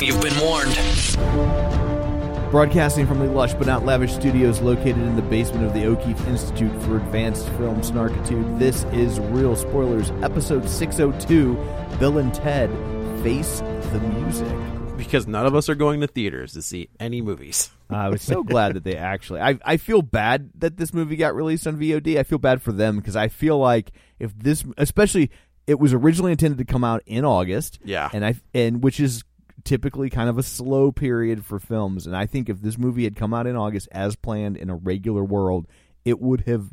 You've been warned. Broadcasting from the lush but not lavish studios located in the basement of the O'Keefe Institute for Advanced Film Snarkitude, this is Real Spoilers, episode 602 Bill and Ted Face the Music. Because none of us are going to theaters to see any movies. I was so glad that they actually. I, I feel bad that this movie got released on VOD. I feel bad for them because I feel like if this, especially, it was originally intended to come out in August. Yeah. and I and which is typically kind of a slow period for films. And I think if this movie had come out in August as planned in a regular world, it would have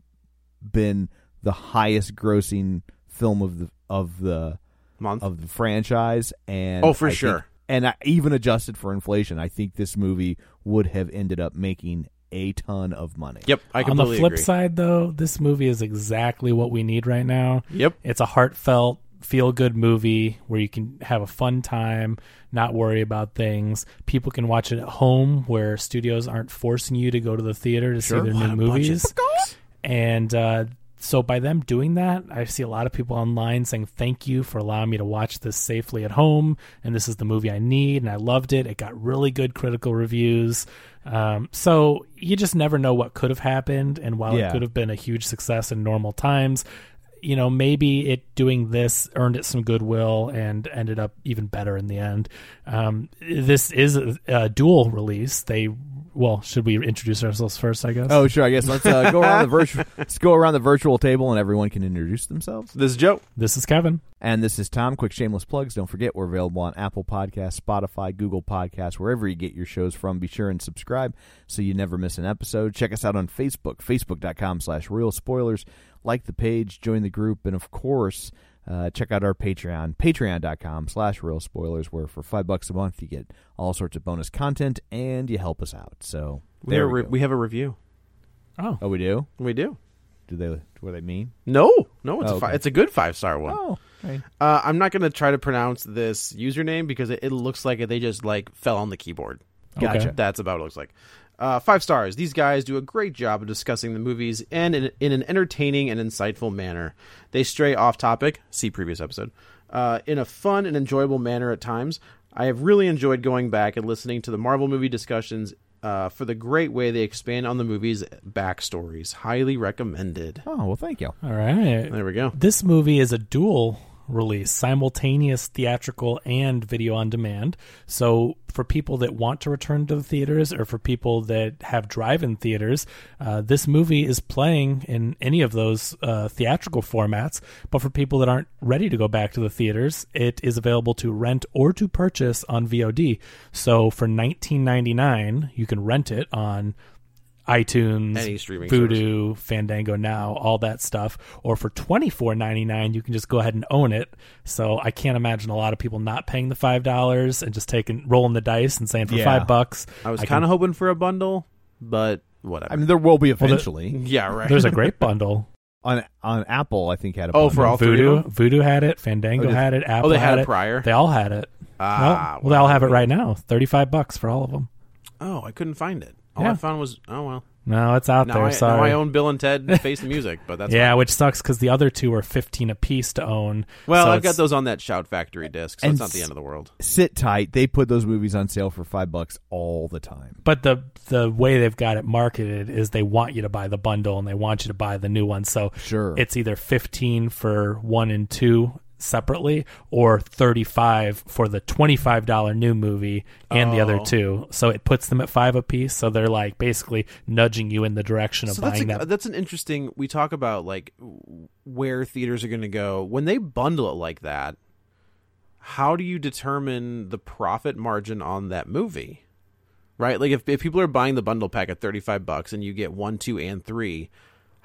been the highest grossing film of the of the Month? of the franchise. And Oh, for I think- sure. and I, even adjusted for inflation, I think this movie would have ended up making a ton of money. Yep, I completely On the flip agree. side, though, this movie is exactly what we need right now. Yep. It's a heartfelt, feel good movie where you can have a fun time, not worry about things. People can watch it at home where studios aren't forcing you to go to the theater to Sure. see their new movies. And uh, so by them doing that, I see a lot of people online saying, Thank you for allowing me to watch this safely at home. And this is the movie I need. And I loved it. It got really good critical reviews. Um, so you just never know what could have happened. And while Yeah. it could have been a huge success in normal times, you know, maybe it doing this earned it some goodwill and ended up even better in the end. Um, this is a, a dual release. They, well, should we introduce ourselves first? I guess. Oh, sure. I guess let's uh, go around the virtual. Let's go around the virtual table, and everyone can introduce themselves. This is Joe. This is Kevin. And this is Tom. Quick shameless plugs. Don't forget we're available on Apple Podcasts, Spotify, Google Podcasts, wherever you get your shows from. Be sure and subscribe so you never miss an episode. Check us out on Facebook, facebook.com slash real spoilers. Like the page, join the group, and of course, uh, check out our Patreon, patreon.com slash real spoilers, where for five bucks a month you get all sorts of bonus content and you help us out. So We, there have we, re- go. we have a review. Oh, Oh, we do? We do. Do they? What do they mean? No, no, it's Oh, a fi- okay. it's a good five star one. Oh, okay. Uh, I'm not going to try to pronounce this username because it, it looks like they just like fell on the keyboard. Gotcha. That's about what it looks like. Uh, five stars. These guys do a great job of discussing the movies and in, in an entertaining and insightful manner. They stray off topic. See previous episode. Uh, in a fun and enjoyable manner at times. I have really enjoyed going back and listening to the Marvel movie discussions. Uh, for the great way they expand on the movie's backstories. Highly recommended. Oh, well, thank you. all right. There we go. This movie is a dual release, simultaneous theatrical and video on demand. So, for people that want to return to the theaters or for people that have drive in theaters, uh, this movie is playing in any of those uh, theatrical formats. But for people that aren't ready to go back to the theaters, it is available to rent or to purchase on VOD. So, for $19.99, you can rent it on iTunes, Any streaming Vudu, Fandango Now, all that stuff. Or for twenty four ninety nine, you can just go ahead and own it. So I can't imagine a lot of people not paying the five dollars and just taking rolling the dice and saying for Yeah. five bucks. I was kind of hoping for a bundle, but whatever. I mean, there will be the- eventually. yeah, right. There's a great bundle. on on Apple, I think had a bundle. Oh, for all three Vudu, of them? Vudu had it. Fandango Oh, had it. Apple they had it it prior? They all had it. Ah, well, well, they all have it right now. Thirty five bucks for all of them. Oh, I couldn't find it. All Yeah. I found was oh well. No, it's out Now there. I, sorry. now I own Bill and Ted Face the Music, but that's yeah, fine. which sucks because the other two are fifteen apiece to own. Well, So I've got those on that Shout Factory disc, so it's not the end of the world. Sit tight. They put those movies on sale for five bucks all the time. But the the way they've got it marketed is they want you to buy the bundle and they want you to buy the new one. So Sure. it's either fifteen for one and two separately or 35 for the $25 new movie and the other Oh. two so it puts them at five apiece so they're like basically nudging you in the direction of So that's buying a, that that's an interesting. We talk about like where theaters are going to go when they bundle it like that. How do you determine the profit margin on that movie? Right, like if if people are buying the bundle pack at thirty five bucks and you get one, two, and three,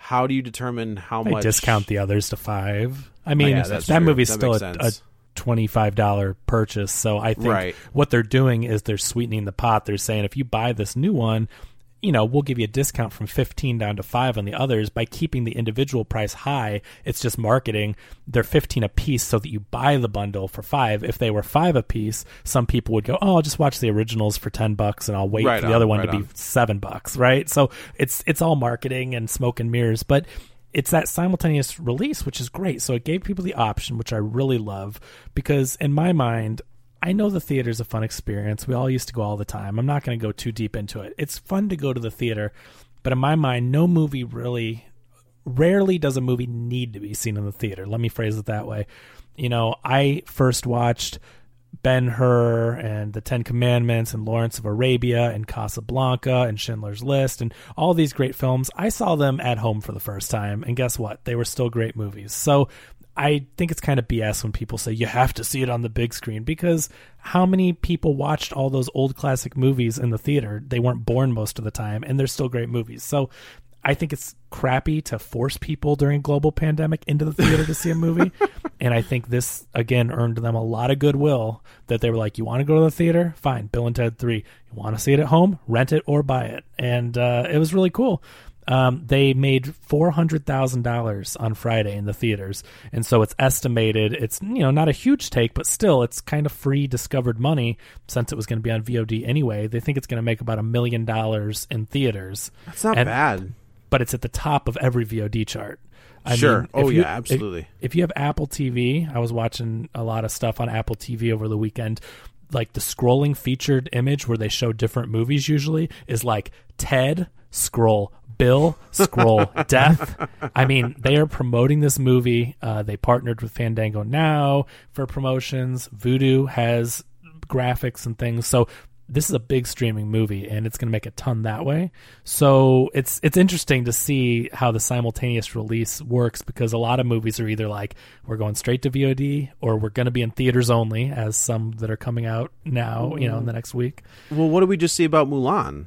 how do you determine how They much discount the others to five. I mean, yeah, that true. movie's That still a, a twenty-five dollar purchase. So I think Right. what they're doing is they're sweetening the pot. They're saying if you buy this new one, you know, we'll give you a discount from fifteen down to five on the others by keeping the individual price high. It's just marketing. They're fifteen a piece so that you buy the bundle for five. If they were five a piece, some people would go, "Oh, I'll just watch the originals for ten bucks and I'll wait Right for the on, other one right to be on. seven bucks." Right? So it's it's all marketing and smoke and mirrors, but it's that simultaneous release, which is great. So it gave people the option, which I really love, because in my mind, I know the theater's a fun experience. We all used to go all the time. I'm not going to go too deep into it. It's fun to go to the theater, but in my mind, no movie really, rarely does a movie need to be seen in the theater. Let me phrase it that way. You know, I first watched Ben Hur and the Ten Commandments and Lawrence of Arabia and Casablanca and Schindler's List and all these great films. I saw them at home for the first time, and guess what? They were still great movies. So I think it's kind of BS when people say you have to see it on the big screen because how many people watched all those old classic movies in the theater? They weren't born most of the time, and they're still great movies. So I think it's crappy to force people during global pandemic into the theater to see a movie. and I think this again earned them a lot of goodwill that they were like, You want to go to the theater? Fine, Bill and Ted 3. You want to see it at home? Rent it or buy it. And uh, it was really cool. Um, they made four hundred thousand dollars on Friday in the theaters, and so it's estimated. It's you know not a huge take, but still it's kind of free discovered money since it was going to be on VOD anyway. They think it's going to make about a million dollars in theaters. That's not And- bad. but it's at the top of every VOD chart. I Sure. mean, Oh, you- yeah, absolutely. If, if you have Apple TV, I was watching a lot of stuff on Apple TV over the weekend. Like the scrolling featured image where they show different movies usually is like Ted scroll Bill scroll death. I mean, they are promoting this movie. Uh, they partnered with Fandango now for promotions. Vudu has graphics and things. So this is a big streaming movie and it's going to make a ton that way. So it's it's interesting to see how the simultaneous release works because a lot of movies are either like we're going straight to VOD or we're going to be in theaters only as some that are coming out now, you know, in the next week. Well, what did we just see about Mulan?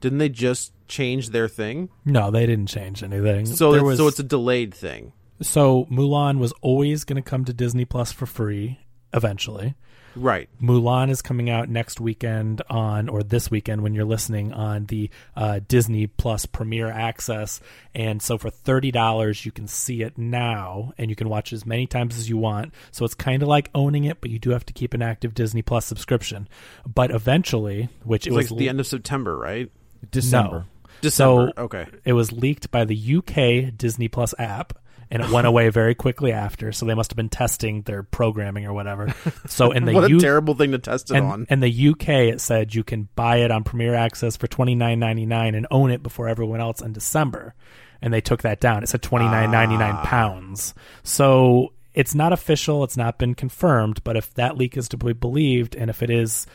Didn't they just change their thing? No, they didn't change anything. So there it's, was so it's a delayed thing. so Mulan was always going to come to Disney Plus for free eventually. Right. Mulan is coming out next weekend on, or this weekend when you're listening on the uh, Disney Plus Premier Access. And so for $30, you can see it now and you can watch as many times as you want. So it's kind of like owning it, but you do have to keep an active Disney Plus subscription. But eventually, which It's it was like the end of September, right? December. No. December. So okay. it was leaked by the UK Disney Plus app and it went away very quickly after. So they must have been testing their programming or whatever. So in the what a U- terrible thing to test it and, on. in the UK, it said you can buy it on Premier Access for twenty nine ninety nine and own it before everyone else in December. And they took that down. It said twenty nine ninety nine Ah. pounds. So it's not official. It's not been confirmed. But if that leak is to be believed, and if it is,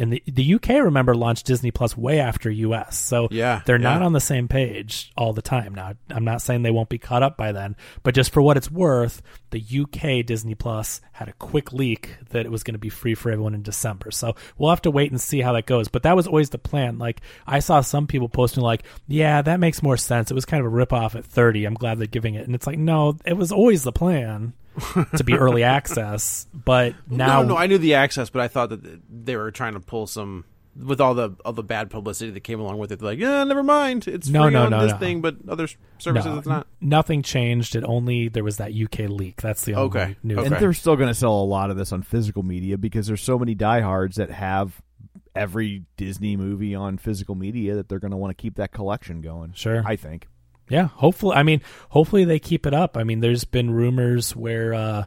and the the UK remember launched Disney Plus way after US, so Yeah, they're not on the same page all the time. Now, I'm not saying they won't be caught up by then, but just for what it's worth, the UK Disney Plus had a quick leak that it was going to be free for everyone in December. So we'll have to wait and see how that goes. But that was always the plan. Like I saw some people posting like, "Yeah, that makes more sense. It was kind of a ripoff at 30. I'm glad they're giving it." And it's like, no, it was always the plan to be early access. But now, no, no, I knew the access, but I thought that they were trying to pull some with all the all the bad publicity that came along with it. They're like, yeah, never mind, it's No, free no, on no, this no. thing, but other services no, it's not. nothing changed. It only there was that UK leak. That's the only Okay, news. okay. And they're still going to sell a lot of this on physical media because there's so many diehards that have every Disney movie on physical media that they're going to want to keep that collection going. Sure. I think. Yeah, hopefully. I mean, hopefully they keep it up. I mean, there's been rumors where uh,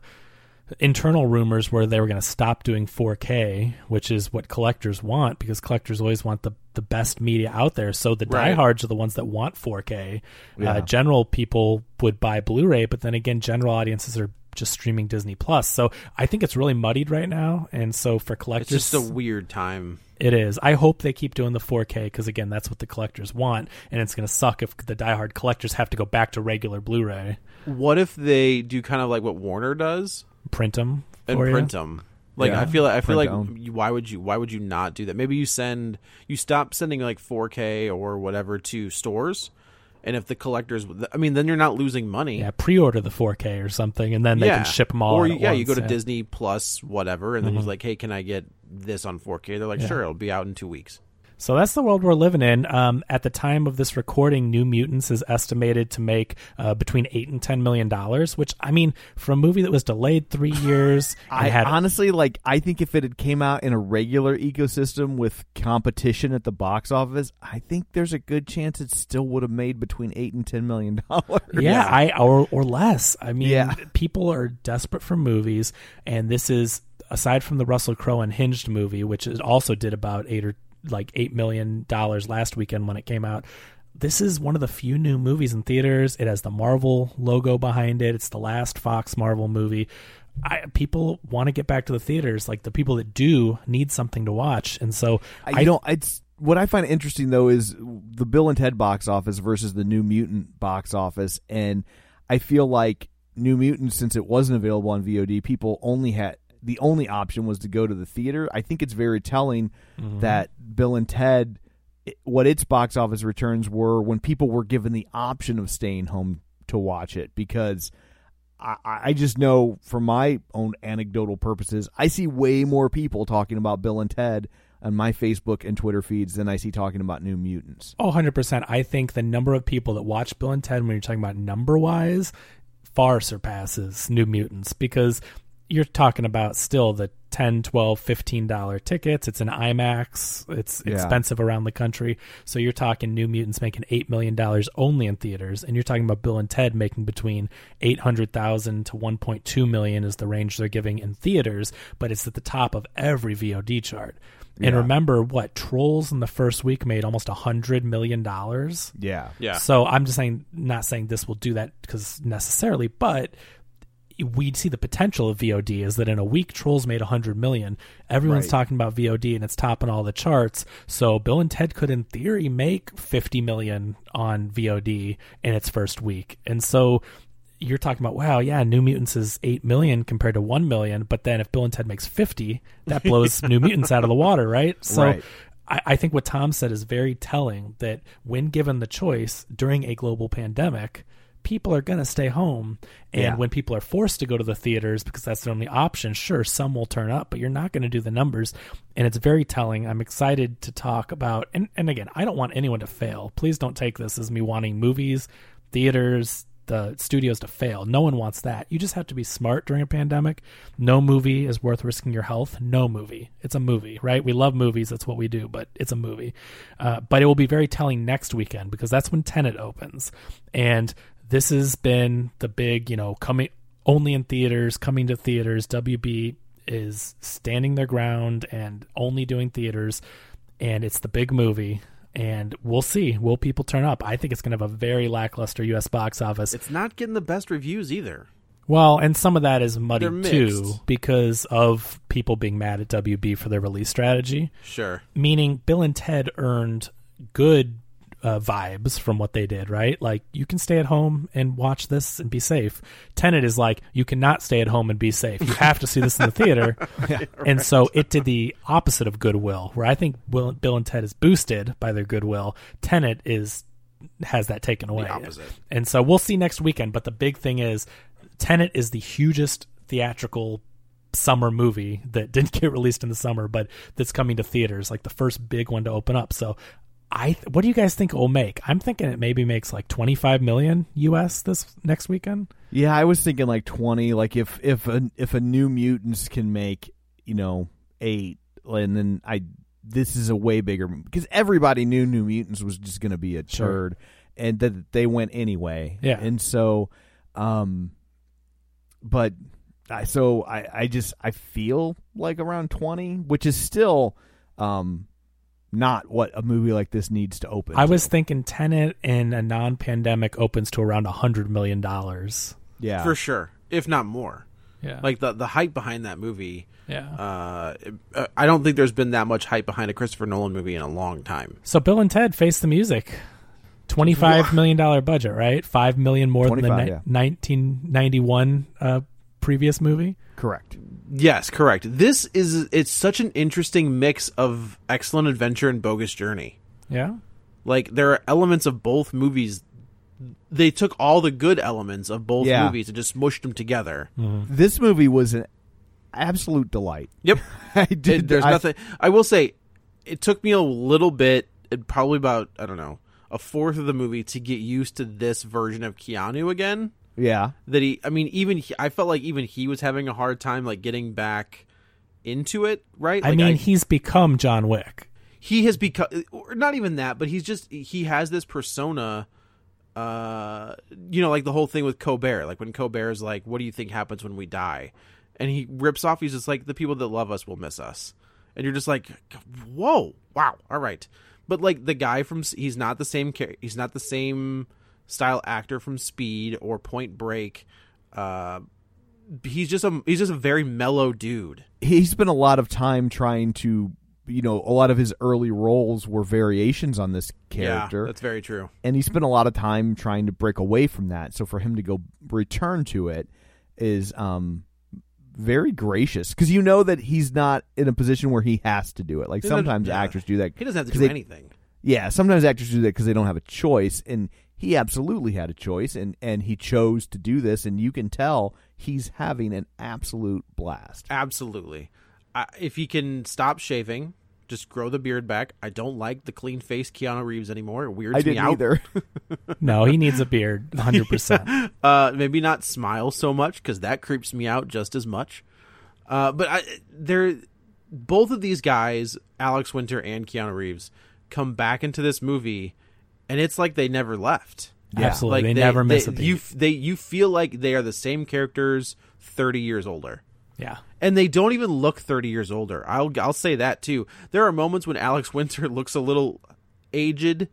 internal rumors where they were going to stop doing 4K, which is what collectors want because collectors always want the the best media out there. So the Right. diehards are the ones that want 4K. Yeah. Uh, general people would buy Blu-ray, but then again, general audiences are just streaming Disney Plus. So I think it's really muddied right now, and so for collectors, It's collectors, just a weird time. It is. I hope they keep doing the 4K because again, that's what the collectors want, and it's going to suck if the diehard collectors have to go back to regular Blu-ray, What if they do kind of like what Warner does print them, and for you. print them? Like Yeah, I feel like I feel print like 'em. you, why would you why would you not do that? Maybe you send you stop sending like 4K or whatever to stores, and if the collectors, I mean, then you're not losing money. Yeah, pre-order the 4K or something, and then they can ship them all. Or at you- yeah, you go to yeah. Disney Plus, whatever, and then Mhm. he's like, "Hey, can I get this on 4K?" They're like, Yeah. "Sure, it'll be out in two weeks." So that's the world we're living in. Um, at the time of this recording, New Mutants is estimated to make uh, between eight and ten million dollars. Which I mean, for a movie that was delayed three years, I had honestly like. I think if it had came out in a regular ecosystem with competition at the box office, I think there's a good chance it still would have made between eight and ten million dollars. Yeah, I or or less. I mean, Yeah. people are desperate for movies, and this is aside from the Russell Crowe unhinged movie, which is also did about eight or like eight million dollars last weekend when it came out. This is one of the few new movies in theaters. It has the Marvel logo behind it. It's the last Fox Marvel movie. I, people want to get back to the theaters. Like the people that do need something to watch, and so I don't. It's what I find interesting though is the Bill and Ted box office versus the New Mutant box office, and I feel like New Mutant, since it wasn't available on VOD, people only had the only option was to go to the theater. I think it's very telling Mhm. that Bill and Ted, it- what its box office returns were when people were given the option of staying home to watch it because. I, I just know for my own anecdotal purposes, I see way more people talking about Bill and Ted on my Facebook and Twitter feeds than I see talking about New Mutants. Oh, 100%. I think the number of people that watch Bill and Ted when you're talking about number wise far surpasses New Mutants because you're talking about still the 10 12 15 dollar tickets it's an imax it's Yeah. expensive around the country so you're talking new mutants making 8 million dollars only in theaters and you're talking about bill and ted making between 800000 to 1.2 million is the range they're giving in theaters but it's at the top of every vod chart and Yeah. remember what trolls in the first week made almost a hundred million dollars Yeah. Yeah. so I'm just saying, not saying this will do that because necessarily, but we'd see the potential of VOD is that in a week, Trolls made 100 million. Everyone's Right. talking about VOD and it's topping all the charts. So Bill and Ted could, in theory, make 50 million on VOD in its first week. And so you're talking about, wow, yeah, New Mutants is 8 million compared to 1 million. But then if Bill and Ted makes 50, that blows New Mutants out of the water, right? So Right. I, I think what Tom said is very telling that when given the choice during a global pandemic, people are going to stay home. And Yeah. when people are forced to go to the theaters because that's the only option, sure, some will turn up, but you're not going to do the numbers. And it's very telling. I'm excited to talk about, and, and again, I don't want anyone to fail. Please don't take this as me wanting movies, theaters, the studios to fail. No one wants that. You just have to be smart during a pandemic. No movie is worth risking your health. No movie. It's a movie, right? We love movies. That's what we do, but it's a movie. Uh, but it will be very telling next weekend because that's when Tenet opens. And this has been the big, you know, coming only in theaters, coming to theaters. WB is standing their ground and only doing theaters. And it's the big movie. And we'll see. Will people turn up? I think it's going to have a very lackluster U.S. box office. It's not getting the best reviews either. Well, and some of that is muddy too because of people being mad at WB for their release strategy. Sure. Meaning, Bill and Ted earned good uh, vibes from what they did, right? Like, you can stay at home and watch this and be safe. Tenet is like, you cannot stay at home and be safe. You have to see this in the theater. And so it did the opposite of goodwill, where I think Will, Bill and Ted is boosted by their goodwill. Tenet is has that taken away. opposite. And so we'll see next weekend. But the big thing is, Tenet is the hugest theatrical summer movie that didn't get released in the summer, but that's coming to theaters, like the first big one to open up. So, I what do you guys think it will make? I'm thinking it maybe makes like 25 million US this next weekend. Yeah, I was thinking like twenty. Like if if a if a New Mutants can make you know eight, and then I this is a way bigger because everybody knew New Mutants was just going to be a Sure. turd, and that they went anyway. Yeah. and so, um, but I so I I just I feel like around twenty, which is still, um, not what a movie like this needs to open. I to. was thinking Tenet in a non-pandemic opens to around a hundred million dollars. yeah for sure, if not more. Yeah, Like the the hype behind that movie. yeah. Uh, uh, I don't think there's been that much hype behind a Christopher Nolan movie in a long time. so Bill and Ted Face the Music, twenty-five million dollar budget, right? Five million more than the ni- yeah. 1991 uh, previous movie. correct. Yes, correct. This is it's such an interesting mix of excellent adventure and bogus journey. Yeah, Like there are elements of both movies. They took all the good elements of both Yeah. movies and just mushed them together. Mm-hmm. This movie was an absolute delight. Yep. I did. It- there's I- nothing. I will say, it took me a little bit, it probably about I don't know a fourth of the movie to get used to this version of Keanu again. Yeah, That he, I mean, even he, I felt like even he was having a hard time like getting back into it. Right? I Like, mean he's become John Wick. he has become or not even that but he's just he has this persona uh you know like the whole thing with colbert like when colbert is like what do you think happens when we die and he rips off he's just like the people that love us will miss us and you're just like whoa wow all right but like the guy from he's not the same he's not the same style actor from speed or point break uh he's just a he's just a very mellow dude he spent a lot of time trying to, you know, a lot of his early roles were variations on this character, yeah that's very true and he spent a lot of time trying to break away from that. So for him to go return to it is um very gracious because you know that he's not in a position where he has to do it. Like sometimes yeah. actors do that. he doesn't have to do they- anything Yeah, sometimes actors do that because they don't have a choice, and he absolutely had a choice, and and he chose to do this, and you can tell he's having an absolute blast. Absolutely. I, if he can stop shaving, just grow the beard back. I don't like the clean face Keanu Reeves anymore. It weirds I me didn't out. either. No, he needs a beard, hundred percent. Uh, maybe not smile so much because that creeps me out just as much. Uh, but I, they're both of these guys, Alex Winter and Keanu Reeves, come back into this movie, and it's like they never left. Absolutely, Like they, never miss they, a beat. You they you feel like they are the same characters thirty years older. yeah, and they don't even look 30 years older. I'll I'll say that too. There are moments when Alex Winter looks a little aged,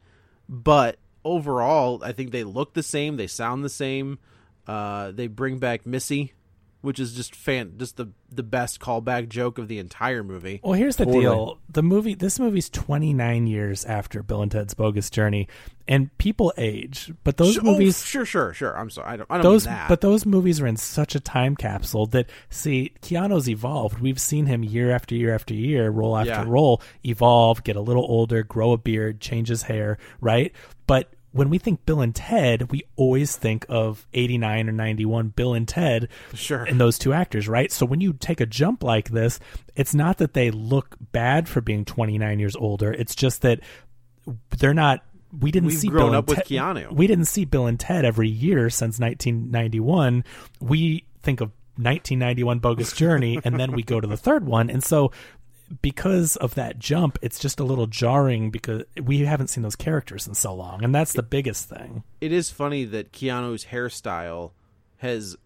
but overall, I think they look the same. They sound the same. Uh, they bring back Missy, which is just fan, just the the best callback joke of the entire movie. Well, here's the Totally. deal. The movie, this movie's 29 years after Bill and Ted's Bogus Journey, and people age, but those Sure- oh, movies, oh, sure, sure, sure. I'm sorry. I don't. I don't those, mean that. but those movies are in such a time capsule that see, Keanu's evolved. We've seen him year after year after year, roll after Yeah. roll, evolve, get a little older, grow a beard, change his hair, right? But when we think Bill and Ted, we always think of 89 or 91 Bill and Ted Sure. and those two actors, right? So when you take a jump like this, it's not that they look bad for being 29 years older. It's just that they're not. We didn't We've see grown Bill up with Ted- Keanu. We didn't see Bill and Ted every year since 1991. We think of 1991 Bogus Journey, and then we go to the third one, and so because of that jump, it's just a little jarring because we haven't seen those characters in so long, and that's the biggest thing. it is funny that Keanu's hairstyle has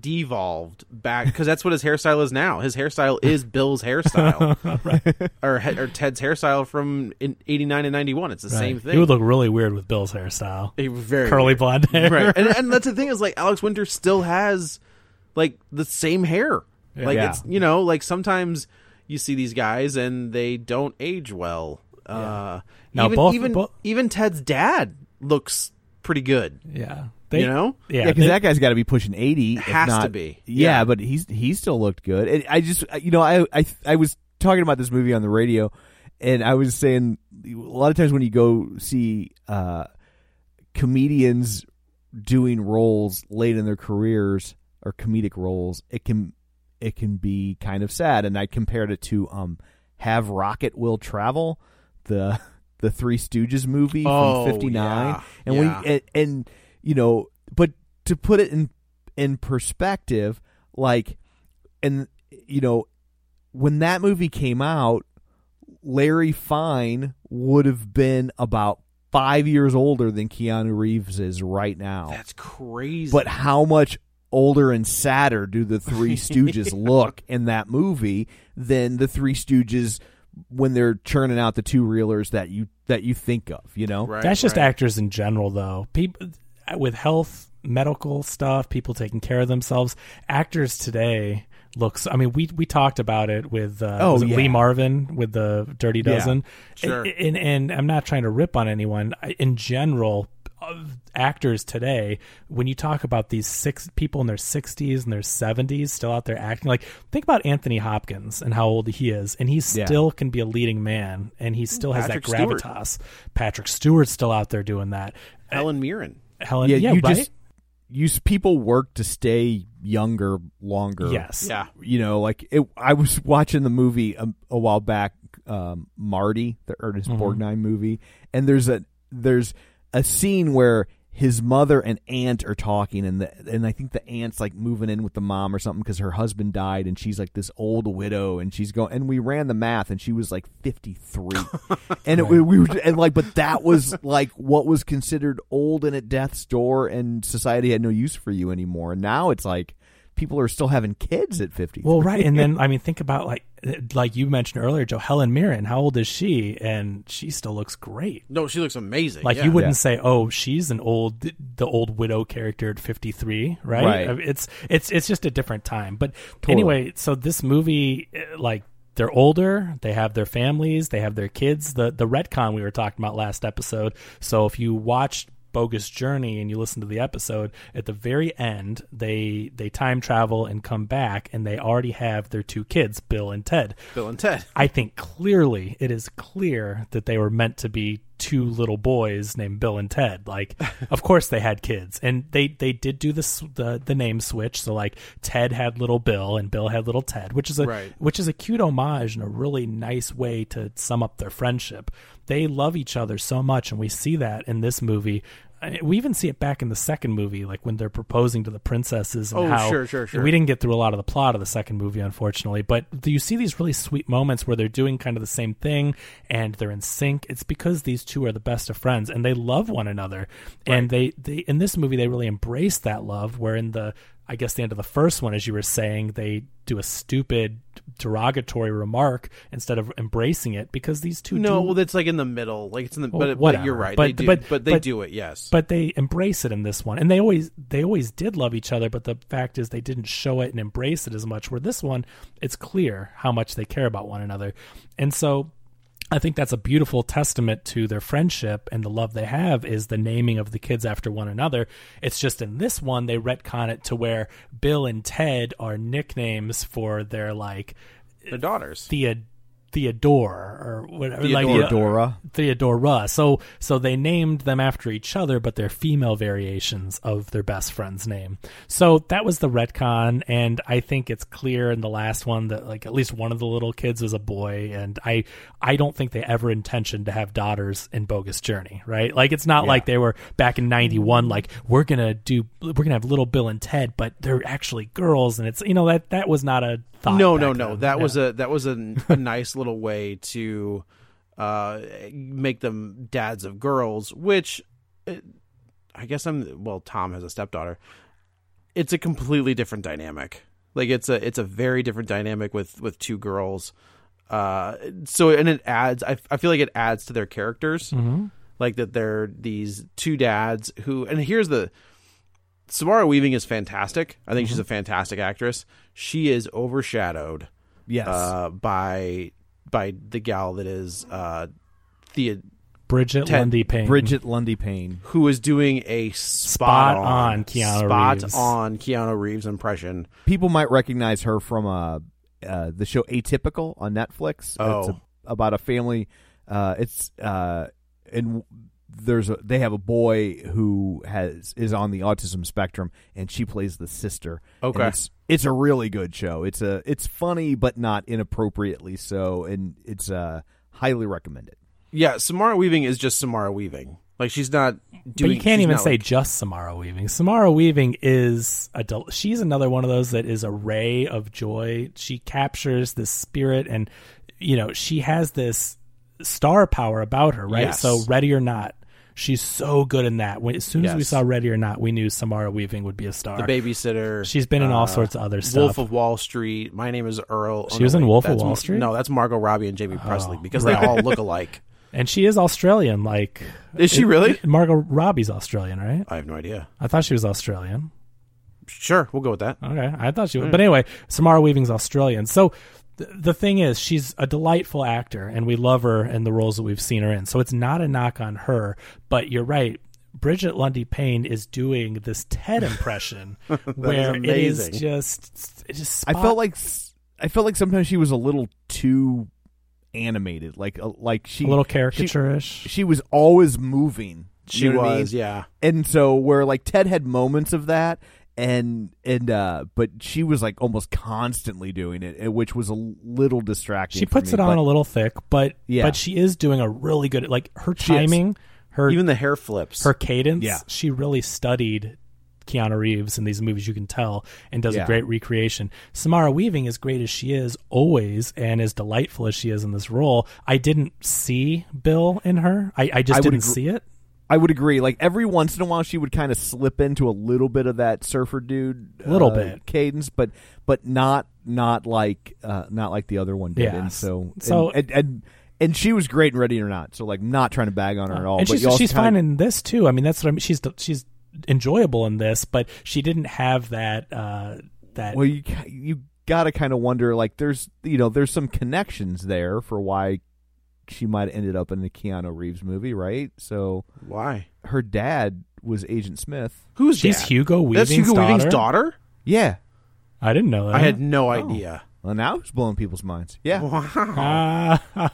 devolved back because that's what his hairstyle is now. His hairstyle is Bill's hairstyle, right. or or Ted's hairstyle from in '89 and '91. It's the same thing. He would look really weird with Bill's hairstyle, He was very curly weird. blonde hair. right? And, and that's the thing is like Alex Winter still has like the same hair. Like Yeah. it's you know like sometimes you see these guys and they don't age well. Uh, Now, even both- even both- even Ted's dad looks pretty good. Yeah, You know? yeah, Yeah, because they- that guy's got to be pushing eighty. if Has to be. Yeah, Yeah. but he's he still looked good. And I just you know I I I was talking about this movie on the radio, and I was saying a lot of times when you go see uh, comedians doing roles late in their careers or comedic roles, it can it can be kind of sad. And I compared it to um, Have Rocket Will Travel, the the Three Stooges movie Oh, from '59, yeah, and yeah. when and, and you know, but to put it in in perspective, like, and you know, when that movie came out, Larry Fine would have been about five years older than Keanu Reeves is right now. That's crazy. But how much older and sadder do the Three Stooges look in that movie than the Three Stooges when they're churning out the two reelers that you that you think of? You know, Right, That's just right. actors in general, though. People with health, medical stuff, people taking care of themselves. Actors today looks. I mean, we we talked about it with uh, Oh, was it yeah. Lee Marvin with the Dirty Yeah, Dozen. sure. And, and and I'm not trying to rip on anyone. I- In general. Of Actors today, when you talk about these six people in their 60s and their 70s still out there acting, like think about Anthony Hopkins and how old he is, and he Yeah. still can be a leading man, and he still has Patrick that Stewart. gravitas. Patrick Stewart's still out there doing that. Helen Mirren. Helen, yeah, yeah, you right? just use people work to stay younger longer. yes, Yeah. you know, like it, I was watching the movie a, a while back, um, Marty, the Ernest Mhm. Borgnine movie, and there's a there's a scene where his mother and aunt are talking, and the and I think the aunt's like moving in with the mom or something because her husband died, and she's like this old widow, and she's going, and we ran the math, and she was like fifty three, and it, we were and like, but that was like what was considered old and at death's door, and society had no use for you anymore. And now it's like people are still having kids at 50 Well, right, and then I mean, think about like like you mentioned earlier, Joe Helen Mirren. How old is she? And she still looks great. No, she looks amazing. Like yeah. you wouldn't Yeah. say, "Oh, she's an old, the old widow character at 53," right? Right. I mean, It's it's it's just a different time. But Totally. anyway, so this movie, eh, like they're older, they have their families, they have their kids. The the retcon we were talking about last episode. So if you watched bogus journey and you listen to the episode at the very end they they time travel and come back and they already have their two kids bill and ted Bill and Ted. I think clearly it is clear that they were meant to be two little boys named Bill and Ted. Like, of course they had kids, and they they did do this the the name switch. So like Ted had little Bill and Bill had little Ted, which is a Right. which is a cute homage and a really nice way to sum up their friendship. They love each other so much, and we see that in this movie. We even see it back in the second movie, like when they're proposing to the princesses and Oh, how sure, sure, sure. we didn't get through a lot of the plot of the second movie, unfortunately. But you see these really sweet moments where they're doing kind of the same thing and they're in sync. It's because these two are the best of friends and they love one another. And they, they in this movie they really embrace that love. Where in the I guess the end of the first one, as you were saying, they do a stupid derogatory remark instead of embracing it because these two No, do well, that's like in the middle. Like it's in the. Well, but, but you're right. But- they do, but- but, they but- do it. Yes. but they embrace it in this one and they always they always did love each other but the fact is they didn't show it and embrace it as much where this one it's clear how much they care about one another and so I think that's a beautiful testament to their friendship and the love they have is the naming of the kids after one another. It's just in this one they retcon it to where Bill and Ted are nicknames for their like the daughters. Thea Theodore or whatever Theodora. like Theodora. Theodora. So so they named them after each other, but they're female variations of their best friend's name. So that was the retcon, and I think it's clear in the last one that like at least one of the little kids was a boy, and I I don't think they ever intentioned to have daughters in Bogus Journey, right? Like it's not like they were back in '91, like we're gonna do we're gonna have little Bill and Ted, but they're actually girls, and it's you know that that was not a thought. No, no, no. then. That was a that was a, a nice little way to uh, make them dads of girls. Which uh, I guess I'm. Well, Tom has a stepdaughter. It's a completely different dynamic. Like it's a it's a very different dynamic with with two girls. Uh, so and it adds. I I feel like it adds to their characters. Mm-hmm. Like that they're these two dads who. And here's the. Samara Weaving is fantastic. I think she's a fantastic actress. She is overshadowed Yes. uh, by by the gal that is uh, Thea, Brigette Ted- Lundy-Paine. Bridget Lundy Payne. who is doing a spot, Spot on Keanu spot Reeves. on Keanu Reeves impression. People might recognize her from uh, uh, the show Atypical on Netflix. It's Oh. a- about a family. Uh, it's uh, and there's a they have a boy who has is on the autism spectrum, and she plays the sister. Okay. it's it's a really good show. It's a it's funny but not inappropriately so, and it's uh highly recommended. Yeah, Samara Weaving is just Samara Weaving. Like she's not doing. but you can't even say like- just Samara Weaving. Samara Weaving is a del- she's another one of those that is a ray of joy. She captures the spirit and you know, she has this star power about her, right? Yes. So Ready or Not, she's so good in that. When as soon as we saw Ready or Not, we knew Samara Weaving would be a star. The babysitter. She's been in all uh, sorts of other stuff. Wolf of Wall Street. My name is Earl. Oh, She was in wait, Wolf of Wall Mar- Street? No, that's Margot Robbie and Jaime Pressly Oh, because right. they all look alike. and she is Australian. Like, Is she really? Margot Robbie's Australian, right? I have no idea. I thought she was Australian. Sure, we'll go with that. Okay, I thought she was. But anyway, Samara Weaving's Australian. So th- the thing is, she's a delightful actor, and we love her and the roles that we've seen her in. So it's not a knock on her. But you're right. Brigette Lundy-Paine is doing this Ted impression where it is just, it just. I felt like s- I felt like sometimes she was a little too animated, like uh, like she a little she, caricaturish. she was always moving. She You know what I was, mean? yeah. And so where like Ted had moments of that and and uh but she was like almost constantly doing it, which was a little distracting. she for puts me, it on but- a little thick, but Yeah. but she is doing a really good. Like her timing, her Even the hair flips. her cadence. Yeah. She really studied Keanu Reeves in these movies, you can tell, and does Yeah. a great recreation. Samara Weaving, as great as she is always, and as delightful as she is in this role, I didn't see Bill in her. I, I just I didn't agree- see it. I would agree. Like every once in a while, she would kind of slip into a little bit of that surfer dude, Little uh, bit. cadence, but but not not like uh, not like the other one did. Yeah. And so So- and, and, and and she was great in Ready or Not. So like not trying to bag on her at all. and but she's she's fine in this too. I mean, that's what I mean. She's she's enjoyable in this, but she didn't have that uh, that Well, you you got to kind of wonder like there's you know there's some connections there for why she might have ended up in the Keanu Reeves movie, right? So Why? her dad was Agent Smith. Who's she's dad? Hugo Weaving's That's Hugo daughter. Weaving's daughter. Yeah. I didn't know that. I had no idea. Well, now it's blowing people's minds. Yeah. Ah,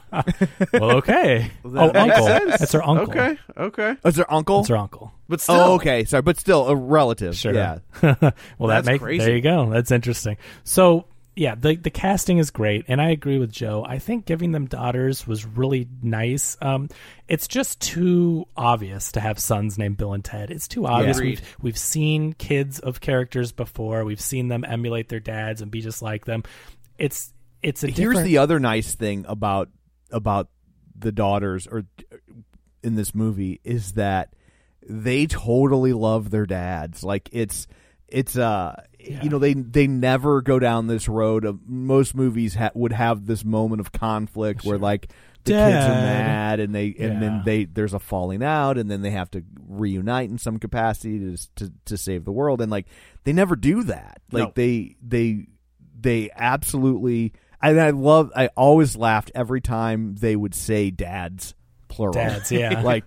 well, okay. That oh, uncle. sense. That's her uncle. Okay, okay. Oh, is her uncle? That's her uncle. But still, Oh, okay. Sorry, but still a relative. Sure. Yeah. well, that makes crazy. there you go. That's interesting. So yeah, the the casting is great, and I agree with Joe. I think giving them daughters was really nice. Um, it's just too obvious to have sons named Bill and Ted. It's too obvious. Agreed. we've we've seen kids of characters before. We've seen them emulate their dads and be just like them. It's it's a Here's different- the other nice thing about about the daughters or in this movie is that they totally love their dads. Like it's it's uh you know they they never go down this road of most movies ha- would have this moment of conflict where like the kids are mad and they and Yeah. then they there's a falling out and then they have to reunite in some capacity to to, to save the world and like they never do that like No. they they they absolutely and I love I always laughed every time they would say dads plural Dads, yeah. like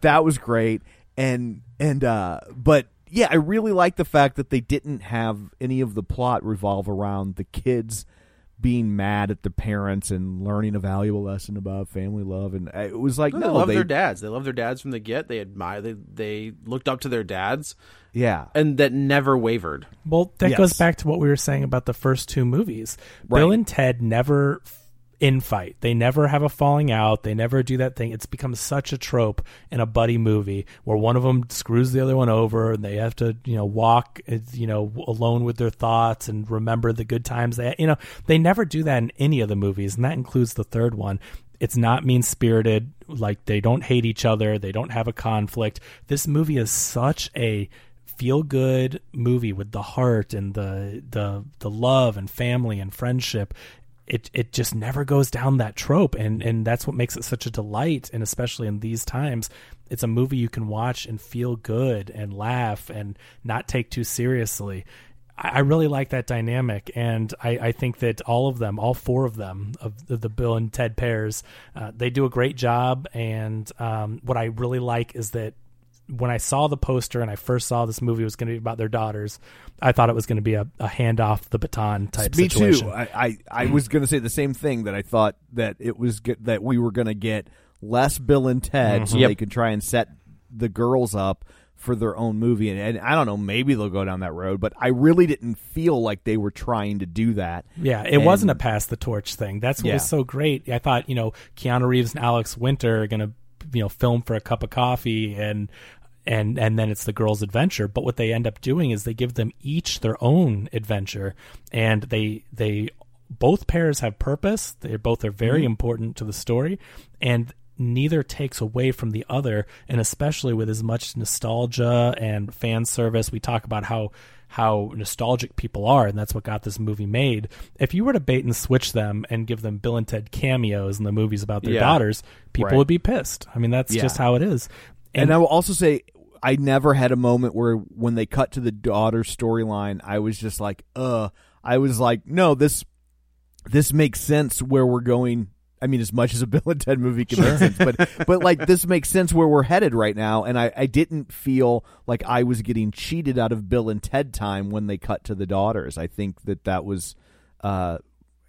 that was great and and uh but yeah I really like the fact that they didn't have any of the plot revolve around the kids being mad at the parents and learning a valuable lesson about family love and uh, it was like No, no, they love they, their dads. They love their dads from the get. They admire. They they looked up to their dads, yeah and that never wavered. Well, that Yes. goes back to what we were saying about the first two movies. Bill and Ted never f- infight. They never have a falling out. They never do that thing. It's become such a trope in a buddy movie where one of them screws the other one over and they have to, you know, walk, uh, you know, alone with their thoughts and remember the good times they, you know, they never do that in any of the movies, and that includes the third one. It's not mean spirited. Like they don't hate each other. They don't have a conflict. This movie is such a feel good movie with the heart and the the the love and family and friendship it it just never goes down that trope. And and that's what makes it such a delight. And especially in these times it's a movie you can watch and feel good and laugh and not take too seriously. I really like that dynamic, and I, I think that all of them, all four of them, of the, the Bill and Ted pairs, uh, they do a great job. And um, what I really like is that when I saw the poster and I first saw this movie was going to be about their daughters, I thought it was going to be a, a hand off the baton type Me situation. too. I, I, I was going to say the same thing that I thought that it was get, that we were going to get less Bill and Ted mm-hmm. so Yep. they could try and set the girls up for their own movie. And, and I don't know, maybe they'll go down that road, but I really didn't feel like they were trying to do that. Yeah, it And- wasn't a pass the torch thing. That's what Yeah. was so great. I thought, you know, Keanu Reeves and Alex Winter are going to, you know, film for a cup of coffee and and and then it's the girls' adventure. But what they end up doing is they give them each their own adventure and they they both pairs have purpose. They both are very Mm-hmm. important to the story, and neither takes away from the other. And especially with as much nostalgia and fan service, we talk about how how nostalgic people are, and that's what got this movie made. If you were to bait and switch them and give them Bill and Ted cameos in the movies about their Yeah. daughters, people Right. would be pissed. I mean, that's Yeah. just how it is. And, I will also say, I never had a moment where when they cut to the daughter storyline, I was just like, uh, I was like, no, this this makes sense where we're going. I mean, as much as a Bill and Ted movie can make sense, but but like this makes sense where we're headed right now. And I, I didn't feel like I was getting cheated out of Bill and Ted time when they cut to the daughters. I think that that was uh,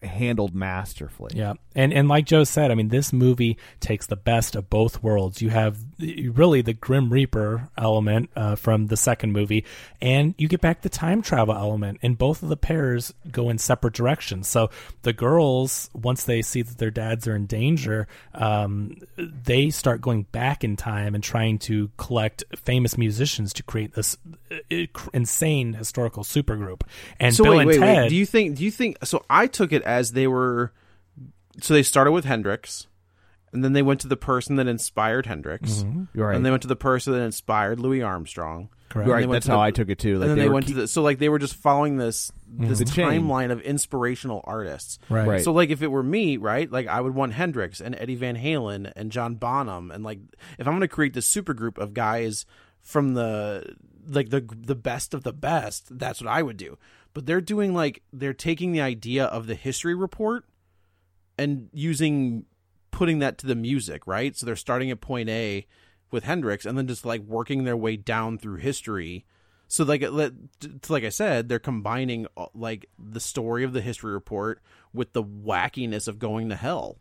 handled masterfully. Yeah, and and like Joe said, I mean, this movie takes the best of both worlds. You have really the Grim Reaper element uh, from the second movie, and you get back the time travel element. And both of the pairs go in separate directions. So the girls, once they see that their dads are in danger, um, they start going back in time and trying to collect famous musicians to create this uh, insane historical supergroup. And so Bill wait, and wait, Ted, wait. Do you think? Do you think? So I took it as they were. So they started with Hendrix, and then they went to the person that inspired Hendrix, mm-hmm. You're right. and they went to the person that inspired Louis Armstrong. Correct. Right, that's how the- I took it too. Like and then they they, went keep- to the so like they were just following this mm-hmm. this The chain. timeline of inspirational artists. Right. Right. So like if it were me, right, like I would want Hendrix and Eddie Van Halen and John Bonham and like if I'm going to create this supergroup of guys from the like the the best of the best, that's what I would do. But they're doing like they're taking the idea of the history report and using putting that to the music, right? So they're starting at point A with Hendrix and then just like working their way down through history. So like like I said, they're combining uh, like the story of the history report with the wackiness of going to hell.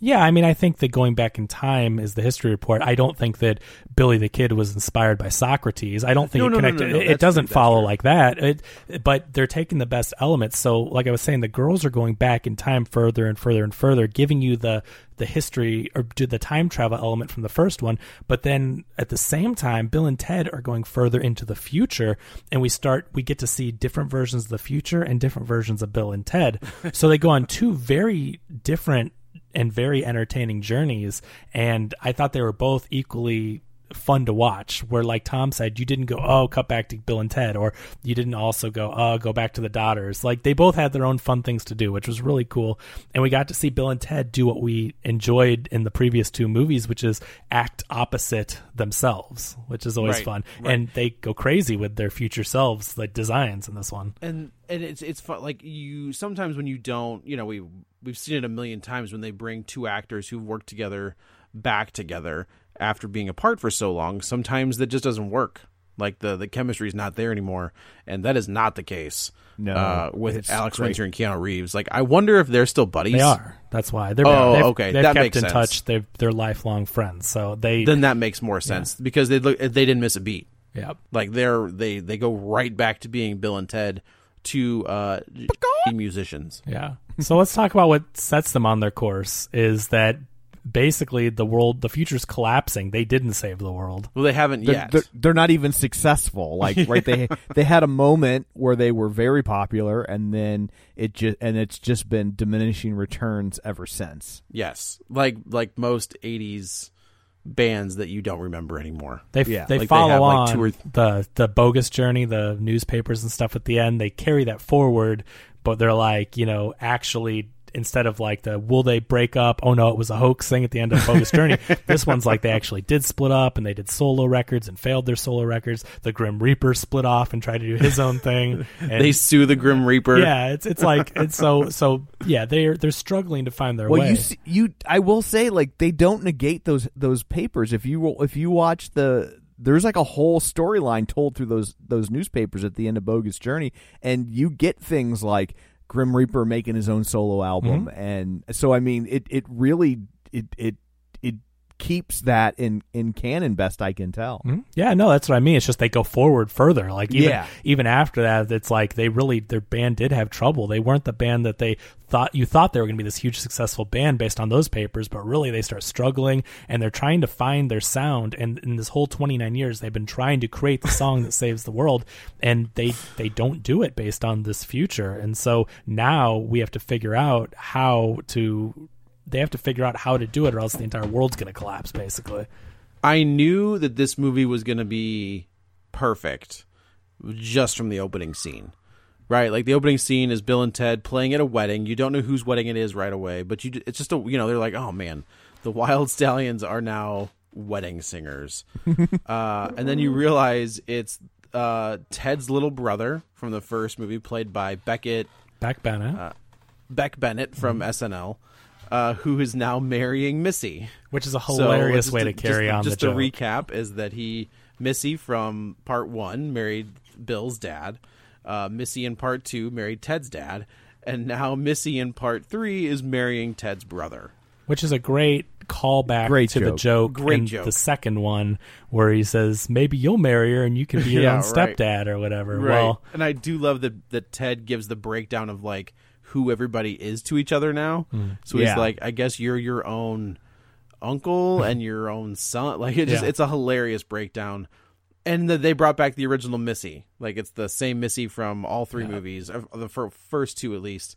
Yeah, I mean, I think that going back in time is the history report. I don't think that Billy the Kid was inspired by Socrates. I don't think No, it no, no, connected. no, no, it- It doesn't true, follow true. like that. It, but they're taking the best elements. So, like I was saying, the girls are going back in time further and further and further, giving you the the history or do the time travel element from the first one. But then at the same time, Bill and Ted are going further into the future, and we start we get to see different versions of the future and different versions of Bill and Ted. so they go on two very different and very entertaining journeys. And i thought they were both equally fun to watch where like tom said you didn't go oh cut back to bill and ted or you didn't also go oh go back to the daughters. Like they both had their own fun things to do which was really cool. And we got to see bill and ted do what we enjoyed in the previous two movies which is act opposite themselves which is always Right, fun. right. and they go crazy with their future selves like designs in this one. And and it's it's fun like you sometimes when you don't you know we we've seen it a million times when they bring two actors who've worked together back together after being apart for so long sometimes that just doesn't work. Like the the chemistry is not there anymore and that is not the case No, uh, with Alex great. Winter and Keanu Reeves. Like I wonder if they're still buddies. They are. That's why. They're Oh, they've, okay, they've that kept makes in sense. touch. They've, they're lifelong friends. So they then that makes more sense because they look they didn't miss a beat. Yeah like they're they they go right back to being Bill and Ted to uh musicians. Yeah. So let's talk about what sets them on their course is that basically the world, the future's collapsing. They didn't save the world. well they haven't they're, yet they're, they're not even successful. Like right, they they had a moment where they were very popular, and then it just and it's just been diminishing returns ever since. Yes, like like most '80s bands that you don't remember anymore. They Yeah. they Like they follow have, like, on two or th- the the bogus journey, the newspapers and stuff at the end. They carry that forward, but they're like, you know, actually instead of like the will they break up? Oh no, it was a hoax thing at the end of bogus journey. this one's like they actually did split up and they did solo records and failed their solo records. The Grim Reaper split off and tried to do his own thing. And They sue the Grim Reaper. yeah, it's it's like it's so so yeah. They're they're struggling to find their Well, way. you you I will say like they don't negate those those papers. If you if you watch the there's like a whole storyline told through those those newspapers at the end of Bogus Journey, and you get things like Grim Reaper making his own solo album, Mm-hmm. and so I mean it it really it it it keeps that in in canon, best I can tell. Mhm. Yeah, no, that's what I mean. It's just they go forward further. Like even Yeah. even after that, it's like they really their band did have trouble. They weren't the band that they thought you thought they were going to be this huge successful band based on those papers, but really they start struggling and they're trying to find their sound. And in this whole 29 years, they've been trying to create the song that saves the world, and they they don't do it based on this future. And so now we have to figure out how to. They have to figure out how to do it, or else the entire world's going to collapse. Basically. I knew that this movie was going to be perfect just from the opening scene. Right? Like the opening scene is Bill and Ted playing at a wedding. You don't know whose wedding it is right away, but you it's just a you know, they're like, "Oh man, the Wild Stallions are now wedding singers." uh, and then you realize it's uh, Ted's little brother from the first movie played by Beckett Back Bennett. Uh, Beck Bennett from Mm-hmm. SNL, uh, who is now marrying Missy. Which is a hilarious just way to- to carry just, on Just the to joke. recap, is that he Missy from part one married Bill's dad. Uh, Missy in part two married Ted's dad, and now Missy in part three is marrying Ted's brother. which is a great callback Great to the joke. joke Great in joke. the second one where he says maybe you'll marry her and you can be your Yeah, own right. stepdad or whatever well and I do love that that Ted gives the breakdown of like who everybody is to each other now. So he's Yeah. like, I guess you're your own uncle and your own son. Like it just Yeah. it's a hilarious breakdown. And that they brought back the original Missy. Like it's the same Missy from all three movies, the fir- first two at least.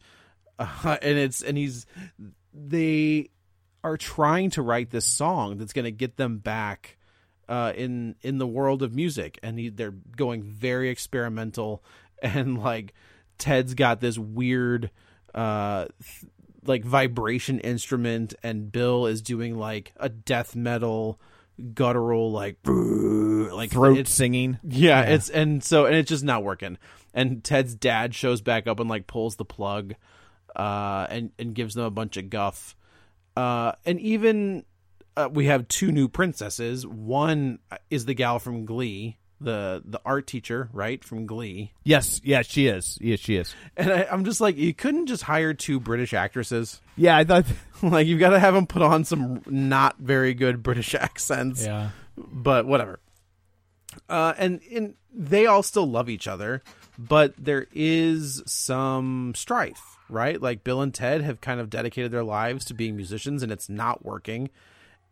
Uh, and it's and he's they are trying to write this song that's going to get them back uh, in in the world of music, and he, they're going very experimental, and like Ted's got this weird uh, th- like vibration instrument, and Bill is doing like a death metal guttural like like Throat it's- singing. yeah, it's and so and it's just not working. And Ted's dad shows back up and like pulls the plug, uh, and and gives them a bunch of guff. Uh, and even uh, we have two new princesses. One is the gal from Glee, the the art teacher, right from Glee. Yes, yeah, she is. Yes, she is. And I, I'm just like, you couldn't just hire two British actresses. Yeah, I thought. like you've got to have them put on some not very good British accents yeah but whatever. Uh, and and they all still love each other, but there is some strife, right? Like Bill and Ted have kind of dedicated their lives to being musicians, and it's not working.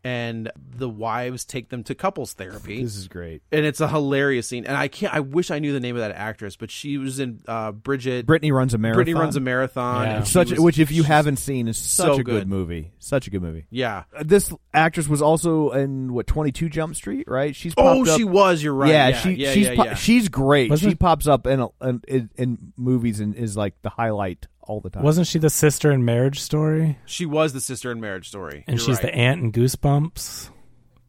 And the wives take them to couples therapy, This is great. and it's a hilarious scene. And I can't. I wish I knew the name of that actress, but she was in uh, Bridget. Brittany runs a marathon. Brittany runs a marathon. Yeah. Such, was- which, if you haven't seen, is such so a good. good. movie. Such a good movie. yeah. Uh, This actress was also in what Twenty Two Jump Street, right? She's Oh, up- she was. You're right. Yeah, Yeah, she yeah, she's yeah, po- yeah. she's great. Wasn't- she pops up in, a, in in in movies and is like the highlight all the time. wasn't she the sister in marriage story She was the sister in Marriage Story, and You're she's right. the aunt in goosebumps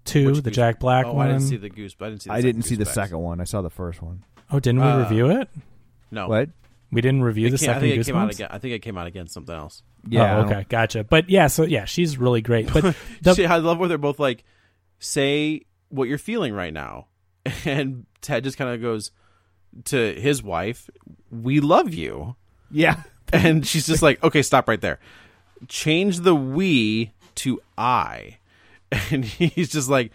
two Which the Goose- jack black oh, one I didn't see the goose. I didn't see. The I second didn't see the Goosebacks. second one. I saw the first one. oh didn't we Uh, review it No, What? we didn't review It the came- I second think it came out goosebumps again. I think it came out against something else. Yeah. I oh, don't- okay gotcha but yeah so yeah she's really great but the, See, I love where they're both like, "Say what you're feeling right now," and Ted just kind of goes to his wife, "We love you," Yeah. And she's just like, "Okay, stop right there. Change the we to I," and he's just like,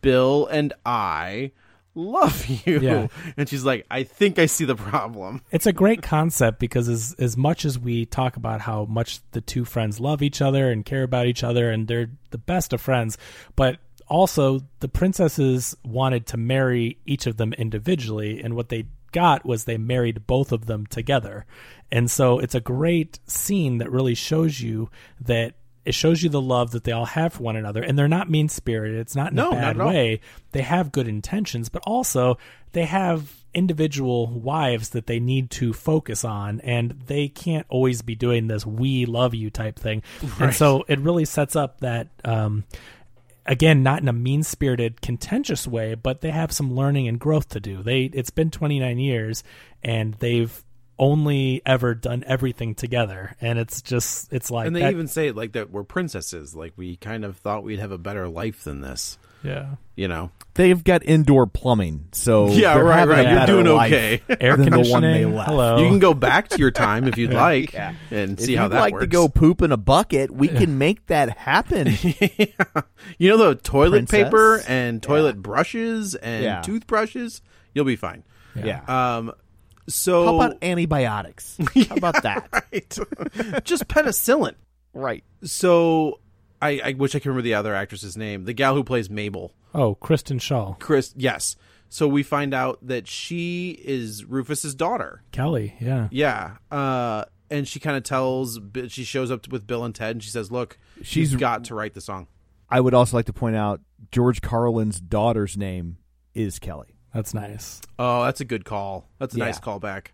"Bill and I." Love you, Yeah. and she's like, "I think I see the problem." it's a great concept because as as much as we talk about how much the two friends love each other and care about each other and they're the best of friends, but also the princesses wanted to marry each of them individually and what they got was they married both of them together. And so it's a great scene that really shows you that it shows you the love that they all have for one another and they're not mean spirited. It's not in No, a bad way. They have good intentions, but also they have individual wives that they need to focus on and they can't always be doing this we love you type thing. And so it really sets up that um again not in a mean-spirited contentious way but they have some learning and growth to do they it's been 29 years and they've only ever done everything together and it's just it's like and they that- even say like that we're princesses like we kind of thought we'd have a better life than this Yeah. You know, They've got indoor plumbing, so Yeah, right, right. a You're doing okay. Air than the one they conditioning. left. Hello. you can go back to your time if you'd like Yeah. and If see how you'd that like works. to go poop in a bucket, we can make that happen. you know the toilet Princess? paper and toilet Yeah. brushes and Yeah. toothbrushes. You'll be fine. yeah. Um, so How about antibiotics? How about that? right? just penicillin. right. So I, I wish I could remember the other actress's name. The gal who plays Mabel, Oh, Kristen Schaal. Chris. Yes. So we find out that she is Rufus's daughter. Kelly, yeah. Yeah. Uh, and she kind of tells. She shows up with Bill and Ted, and she says, "Look, she's She's- got to write the song." I would also like to point out George Carlin's daughter's name is Kelly. That's nice. Oh, that's a good call. That's a Yeah. nice callback.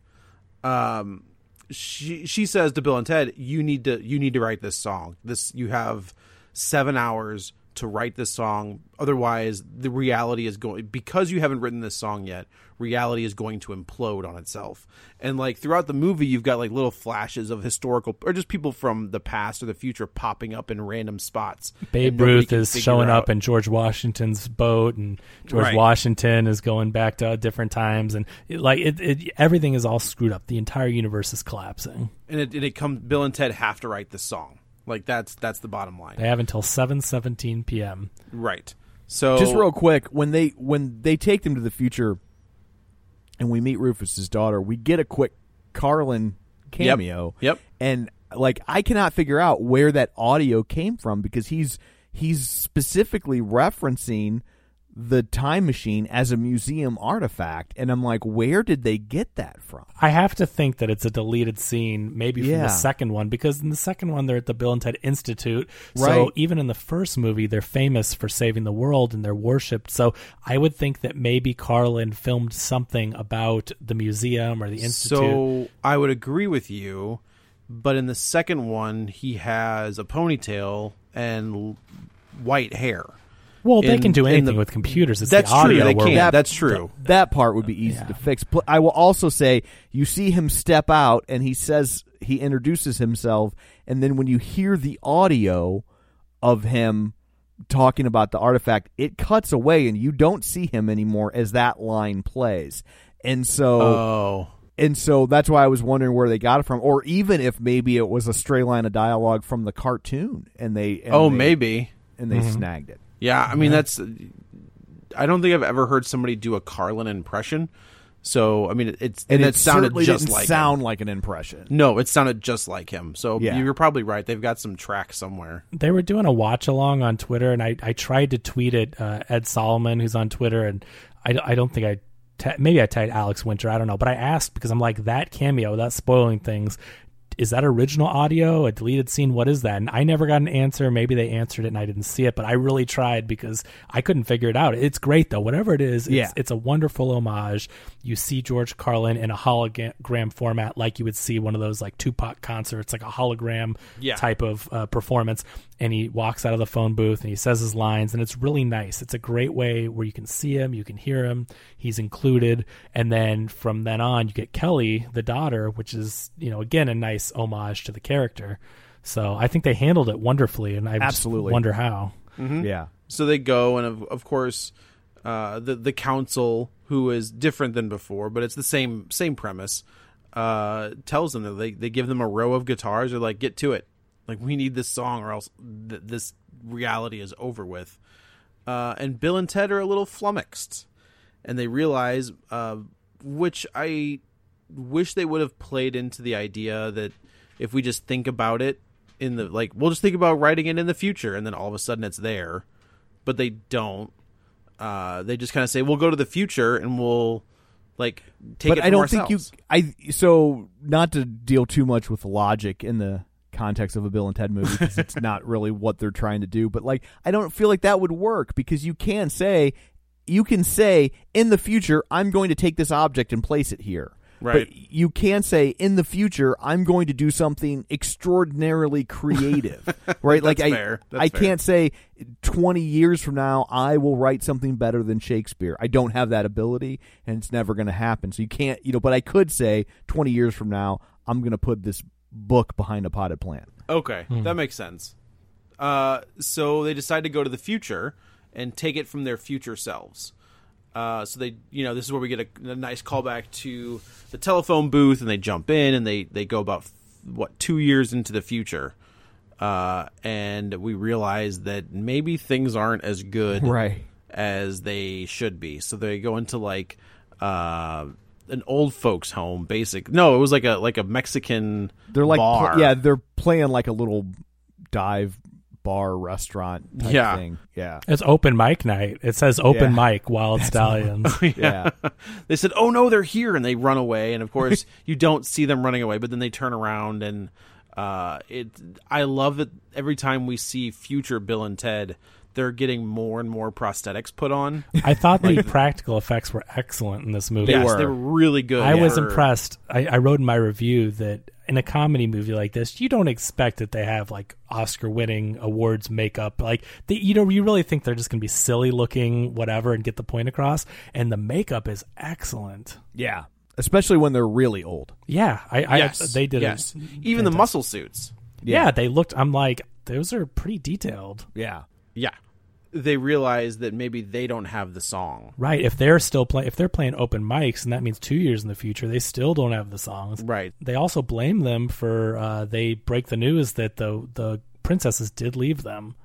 Um, she she says to Bill and Ted, "You need to you need to write this song. This you have seven hours to write this song. Otherwise, the reality is going because you haven't written this song yet. Reality is going to implode on itself. And like throughout the movie, you've got like little flashes of historical or just people from the past or the future popping up in random spots. Babe Ruth is showing out- up in George Washington's boat, and George Right. Washington is going back to different times, and it, like it, it, everything is all screwed up. The entire universe is collapsing. and it, and it comes. Bill and Ted have to write this song. Like that's that's the bottom line. They have until seven seventeen p.m. Right. So Just real quick, when they when they take them to the future, and we meet Rufus's daughter, we get a quick Carlin cameo. Yep. And like, I cannot figure out where that audio came from because he's he's specifically referencing the time machine as a museum artifact, and I'm like, where did they get that from? I have to think that it's a deleted scene, maybe from Yeah. the second one, because in the second one they're at the Bill and Ted Institute. Right. So even in the first movie, they're famous for saving the world and they're worshipped. So I would think that maybe Carlin filmed something about the museum or the institute. So I would agree with you, but in the second one, he has a ponytail and white hair. Well, they can do anything the- with computers. It's That's the audio true. They can. we- That's true. That part would be easy Yeah. to fix. Pl- I will also say you see him step out and he says he introduces himself, and then when you hear the audio of him talking about the artifact, it cuts away and you don't see him anymore as that line plays. And so Oh, and so that's why I was wondering where they got it from, or even if maybe it was a stray line of dialogue from the cartoon, and they and oh, they- maybe. and they Mm-hmm. snagged it. Yeah, I mean that's. I don't think I've ever heard somebody do a Carlin impression. So I mean, it's and, And, it, sounded just didn't like sound him. like an impression. No, it sounded just like him. So Yeah. you're probably right. They've got some track somewhere. they were doing a watch along on Twitter, and I, I tried to tweet it. Uh, Ed Solomon, who's on Twitter, and I, I don't think I maybe I tagged Alex Winter. I don't know, but I asked because I'm like that cameo without spoiling things. Is that original audio, a deleted scene? What is that? And I never got an answer. Maybe they answered it and I didn't see it, but I really tried because I couldn't figure it out. It's great though. Whatever it is, it's, Yeah. it's a wonderful homage. You see George Carlin in a hologram format, like you would see one of those like Tupac concerts, like a hologram Yeah. type of uh, performance. And he walks out of the phone booth and he says his lines, and it's really nice. It's a great way where you can see him, you can hear him, he's included, and then from then on, you get Kelly, the daughter, which is you know again a nice homage to the character. So I think they handled it wonderfully, and I just Absolutely. wonder how. Yeah. So they go, and of, of course, uh, the the council, who is different than before, but it's the same same premise, uh, tells them that they they give them a row of guitars. They're like, "Get to it! Like we need this song, or else th- this reality is over with." Uh, and Bill and Ted are a little flummoxed, and they realize, uh, which I wish they would have played into the idea that if we just think about it in the like, we'll just think about writing it in the future, and then all of a sudden it's there but they don't. Uh, they just kind of say, "We'll go to the future and we'll like take but it." I don't think you. I so not to deal too much with logic in the context of a Bill and Ted movie because it's not really what they're trying to do. But like, I don't feel like that would work because you can say, you can say in the future, I'm going to take this object and place it here. Right. But you can say in the future, I'm going to do something extraordinarily creative, right? like That's I, fair. That's I fair. can't say 20 years from now I will write something better than Shakespeare. I don't have that ability and it's never going to happen. So you can't, you know, but I could say 20 years from now I'm going to put this book behind a potted plant. Okay, that makes sense. Uh, so they decide to go to the future, and take it from their future selves. Uh, so they, you know, this is where we get a, a nice callback to the telephone booth, and they jump in and they they go about what two years into the future, uh, and we realize that maybe things aren't as good Right. as they should be. So they go into like uh, an old folks' home, basic. No, it was like a like a Mexican. They're like, pl- yeah, they're playing like a little dive bar restaurant type Yeah. thing. Yeah. It's open mic night. It says open Yeah. mic Wild Stallions. Yeah. they said, "Oh no, they're here," and they run away. And of course, you don't see them running away, but then they turn around and uh, it. I love that every time we see future Bill and Ted, they're getting more and more prosthetics put on. I thought the practical effects were excellent in this movie. yes, were. they were really good. I was impressed. I, I wrote in my review that in a comedy movie like this, you don't expect that they have like Oscar-winning awards makeup. Like they, you know, you really think they're just going to be silly looking, whatever, and get the point across. And the makeup is excellent. yeah. Especially when they're really old. Yeah, I, I Yes, they did. Yes, even the muscle suits. Yeah. they looked. I'm like, those are pretty detailed. Yeah. Yeah, they realize that maybe they don't have the song. Right. If they're still playing, if they're playing open mics, and that means two years in the future, they still don't have the songs. Right. They also blame them for uh, they break the news that the the princesses did leave them.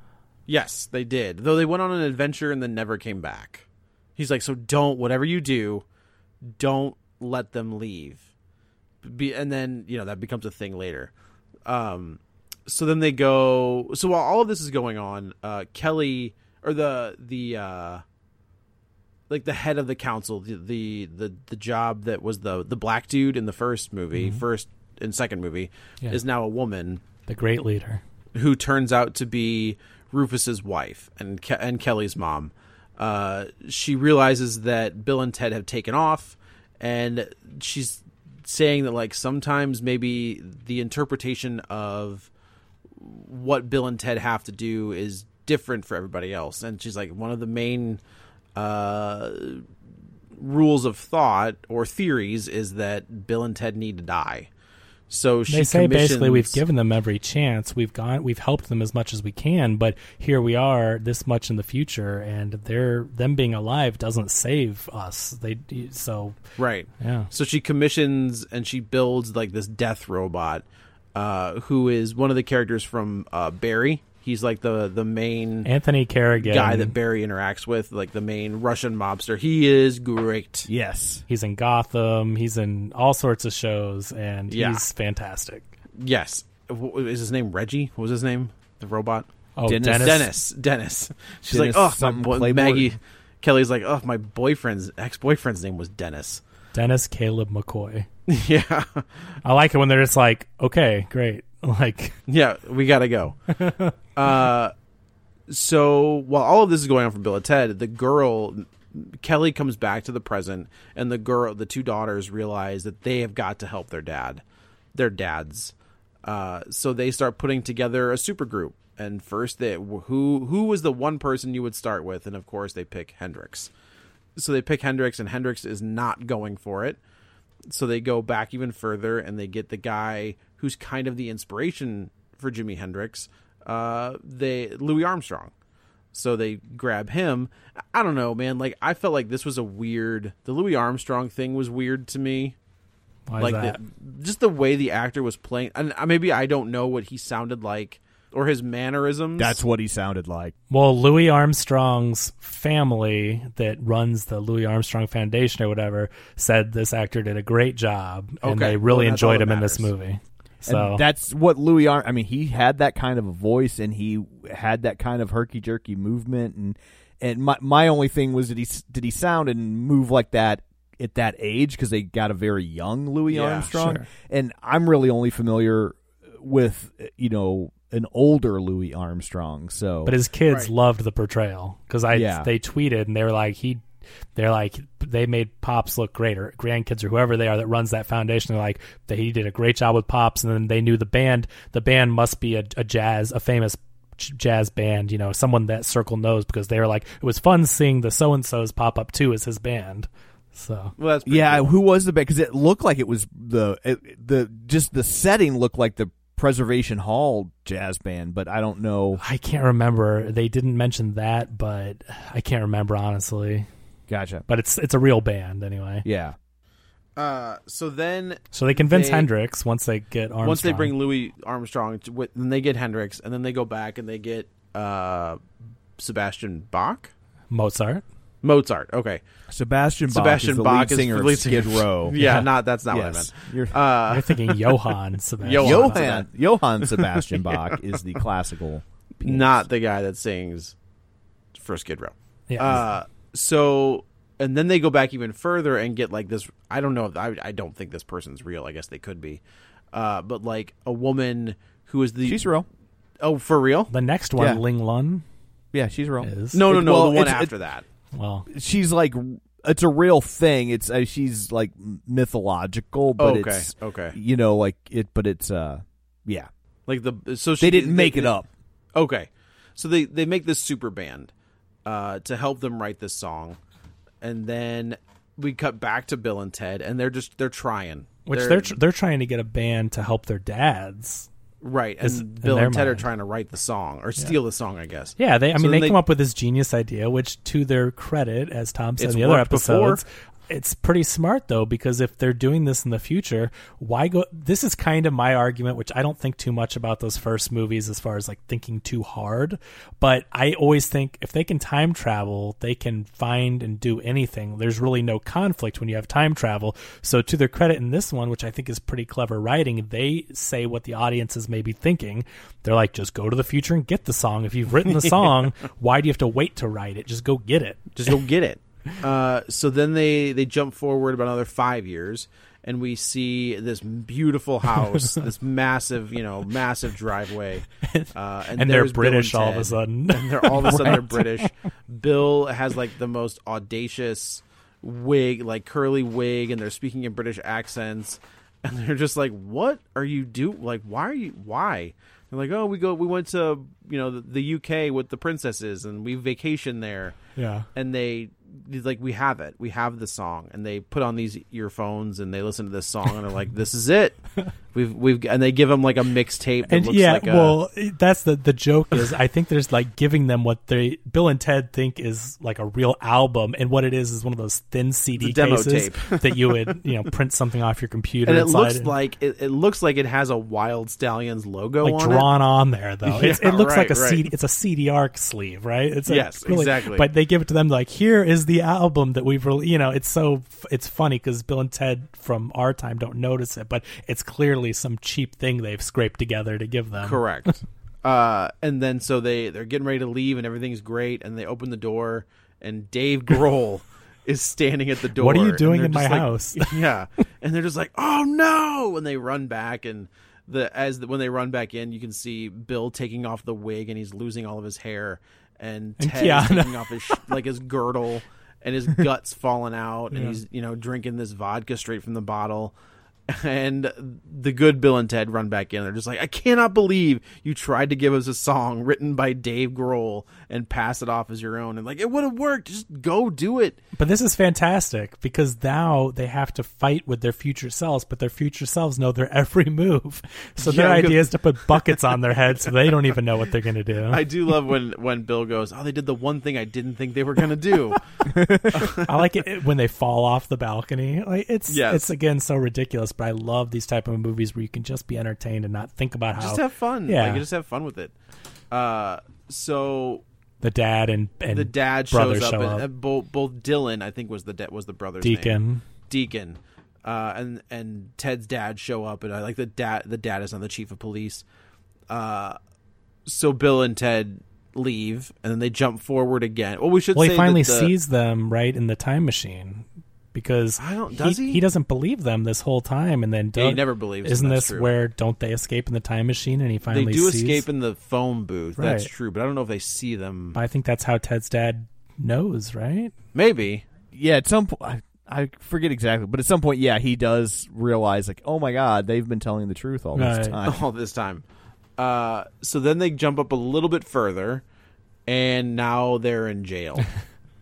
Yes, they did. Though they went on an adventure and then never came back. He's like, so don't whatever you do, don't let them leave. Be, and then you know that becomes a thing later. Um, so then they go. So while all of this is going on, uh, Kelly or the the uh, like the head of the council, the the the, the job that was the the black dude in the first movie, first and second movie, Yeah. is now a woman The great leader. who turns out to be Rufus's wife and Ke- and Kelly's mom. Uh, she realizes that Bill and Ted have taken off, and she's saying that like sometimes maybe the interpretation of what Bill and Ted have to do is different for everybody else. And she's like one of the main uh, rules of thought or theories is that Bill and Ted need to die. So she they say basically we've given them every chance. We've gone, we've helped them as much as we can, but here we are, this much in the future, and they're them being alive doesn't save us. They so Right. Yeah. So she commissions and she builds like this death robot, uh, who is one of the characters from uh, Barry. He's like the the main Anthony Carrigan guy that Barry interacts with, like the main Russian mobster. He is great. Yes. He's in Gotham. He's in all sorts of shows, and Yeah. he's fantastic. Yes. Is his name Reggie? What was his name? The robot. Oh, Dennis- Dennis. Dennis. Dennis. She's Dennis like, oh, my boy, Maggie. Kelly's like, oh, my boyfriend's ex boyfriend's name was Dennis. Dennis Caleb McCoy. yeah. I like it when they're just like, okay, great. Like, Yeah, we gotta go. uh, so while all of this is going on for Bill and Ted, the girl Kelly comes back to the present, and the girl, the two daughters, realize that they have got to help their dad, their dads. Uh, so they start putting together a super group. And first, they who who was the one person you would start with, and of course they pick Hendrix. So they pick Hendrix, and Hendrix is not going for it so they go back even further and they get the guy who's kind of the inspiration for Jimi Hendrix, uh, they Louis Armstrong. So they grab him. I don't know, man. Like I felt like this was a weird. The Louis Armstrong thing was weird to me. why like that? the, just the way the actor was playing, and uh, maybe I don't know what he sounded like or his mannerisms. That's what he sounded like. Well, Louis Armstrong's family that runs the Louis Armstrong Foundation or whatever said this actor did a great job, and Okay, they really well, enjoyed that him in this movie. So And that's what Louis Arm. I mean, he had that kind of a voice, and he had that kind of herky jerky movement. And and my my only thing was did he did he sound and move like that at that age because they got a very young Louis Yeah, Armstrong, sure. and I'm really only familiar with you know an older Louis Armstrong. So, But his kids Right. loved the portrayal because I Yeah. they tweeted and they were like he, they're like they made pops look great or grandkids or whoever they are that runs that foundation. They're like that he did a great job with pops and then they knew the band. The band must be a, a jazz, a famous jazz band. You know, someone that Circle knows because they were like it was fun seeing the so and so's pop up too as his band. So well, that's yeah, cool. who was the band? Because it looked like it was the it, the just the setting looked like the Preservation Hall jazz band, but I don't know. I can't remember. They didn't mention that, but I can't remember honestly. Gotcha. But it's it's a real band anyway. Yeah. Uh, so then So they convince They- Hendrix once they get Armstrong. once they bring Louis Armstrong, to, then they get Hendrix, and then they go back and they get uh, Sebastian Bach, Mozart. Mozart. Okay, Sebastian Bach Sebastian is the Bach lead is singer the of lead singer. Skid Row. yeah, not that's not what I Yes. meant. You're- Uh, You're thinking Johann Sebastian. Johann. Johann Johann Sebastian Bach is the classical. pianist. not the guy that sings for Skid Row. Yeah. Uh, so and then they go back even further and get like this. I don't know. if- I I don't think this person's real. I guess they could be, uh, but like a woman who is the She's real. oh for real. the next one, Yeah. Ling Lun, Yeah, she's real. is No, no, no. well, the one it's- after it- that. Well. She's like it's a real thing. It's uh, she's like mythological, but Okay, it's okay. You know, like it, but it's uh, yeah. Like the so she They didn't make it up. Okay, so they they make this super band uh, to help them write this song, and then we cut back to Bill and Ted, and they're just they're trying. Which they're, they're tr- they're trying to get a band to help their dads. Right, and Bill and Ted are trying to write the song or steal the song, I guess. Yeah, they. I So mean, they, they- come up with this genius idea, which, to their credit, as Tom said in the other worked before. It's pretty smart though because if they're doing this in the future, why go? This is kind of my argument, which I don't think too much about those first movies as far as like thinking too hard. But I always think if they can time travel, they can find and do anything. There's really no conflict when you have time travel. So to their credit in this one, which I think is pretty clever writing, they say what the audience is maybe thinking. They're like, just go to the future and get the song. If you've written the song, why do you have to wait to write it? Just go get it. just go get it. Uh, so then they they jump forward about another five years, and we see this beautiful house, this massive, you know, massive driveway, uh, and, And they're British and all of a sudden. and they're all of a sudden they're British. Bill has like the most audacious wig, like curly wig, and they're speaking in British accents, and they're just like, "What are you do? Like, why are you? Why?" They're like, "Oh, we go, we went to you know the, the UK with the princesses, and we vacation there." Yeah. and they like we have it. We have the song and they put on these earphones and they listen to this song and they're like this is it we've we've and they give them like a mixtape and looks yeah, like a well, that's the the joke is I think there's like giving them what they Bill and Ted think is like a real album, and what it is is one of those thin CD demo cases tape. that you would you know print something off your computer and it looks and- like it, it looks like it has a wild stallions logo like on drawn on there though. Yeah, it looks like a right. CD. It's a CD arc sleeve, right? It's like Yes, exactly. But they give it to them like here is the album that we've really. You know, it's so it's funny because Bill and Ted from our time don't notice it, but it's clearly some cheap thing they've scraped together to give them. correct. Uh and then so they they're getting ready to leave and everything's great and they open the door and Dave Grohl is standing at the door What are you doing in my like- house? yeah. And they're just like oh no! And they run back and the as the, when they run back in you can see bill taking off the wig and he's losing all of his hair and ted taking off his sh- like his girdle and his guts falling out and he's you know drinking this vodka straight from the bottle and the good Bill and Ted run back in. They're just like, I cannot believe you tried to give us a song written by Dave Grohl and pass it off as your own. And like, it would have worked. Just go do it. But this is fantastic because now they have to fight with their future selves, but their future selves know their every move. So their Yeah, because- idea is to put buckets on their heads so they don't even know what they're going to do. I do love when when Bill goes, "Oh, they did the one thing I didn't think they were gonna do." I like it when they fall off the balcony. Like it's Yes. it's again so ridiculous, but I love these type of movies where you can just be entertained and not think about how just have fun. Yeah. like, you just have fun with it. Uh, so the dad and and the dad shows up, show and, up. and both both Dylan, I think was the da- was the brother's name. Deacon. Deacon, uh, and and Ted's dad show up, and I like the dad. The dad is not the chief of police. Uh, so Bill and Ted leave, and then they jump forward again. Well, we should Well, he finally the, sees them right in the time machine because I don't- does he? He doesn't believe them this whole time, and then Yeah, he never believes them, Isn't that's this true. where don't they escape in the time machine? And he finally They do sees, escape in the phone booth. That's true, but I don't know if they see them. I think that's how Ted's dad knows, right? Maybe. Yeah, at some point, I, I forget exactly, but at some point, yeah, he does realize, like, oh my god, they've been telling the truth all this Right. time. all this time. Uh, so then they jump up a little bit further, and now they're in jail.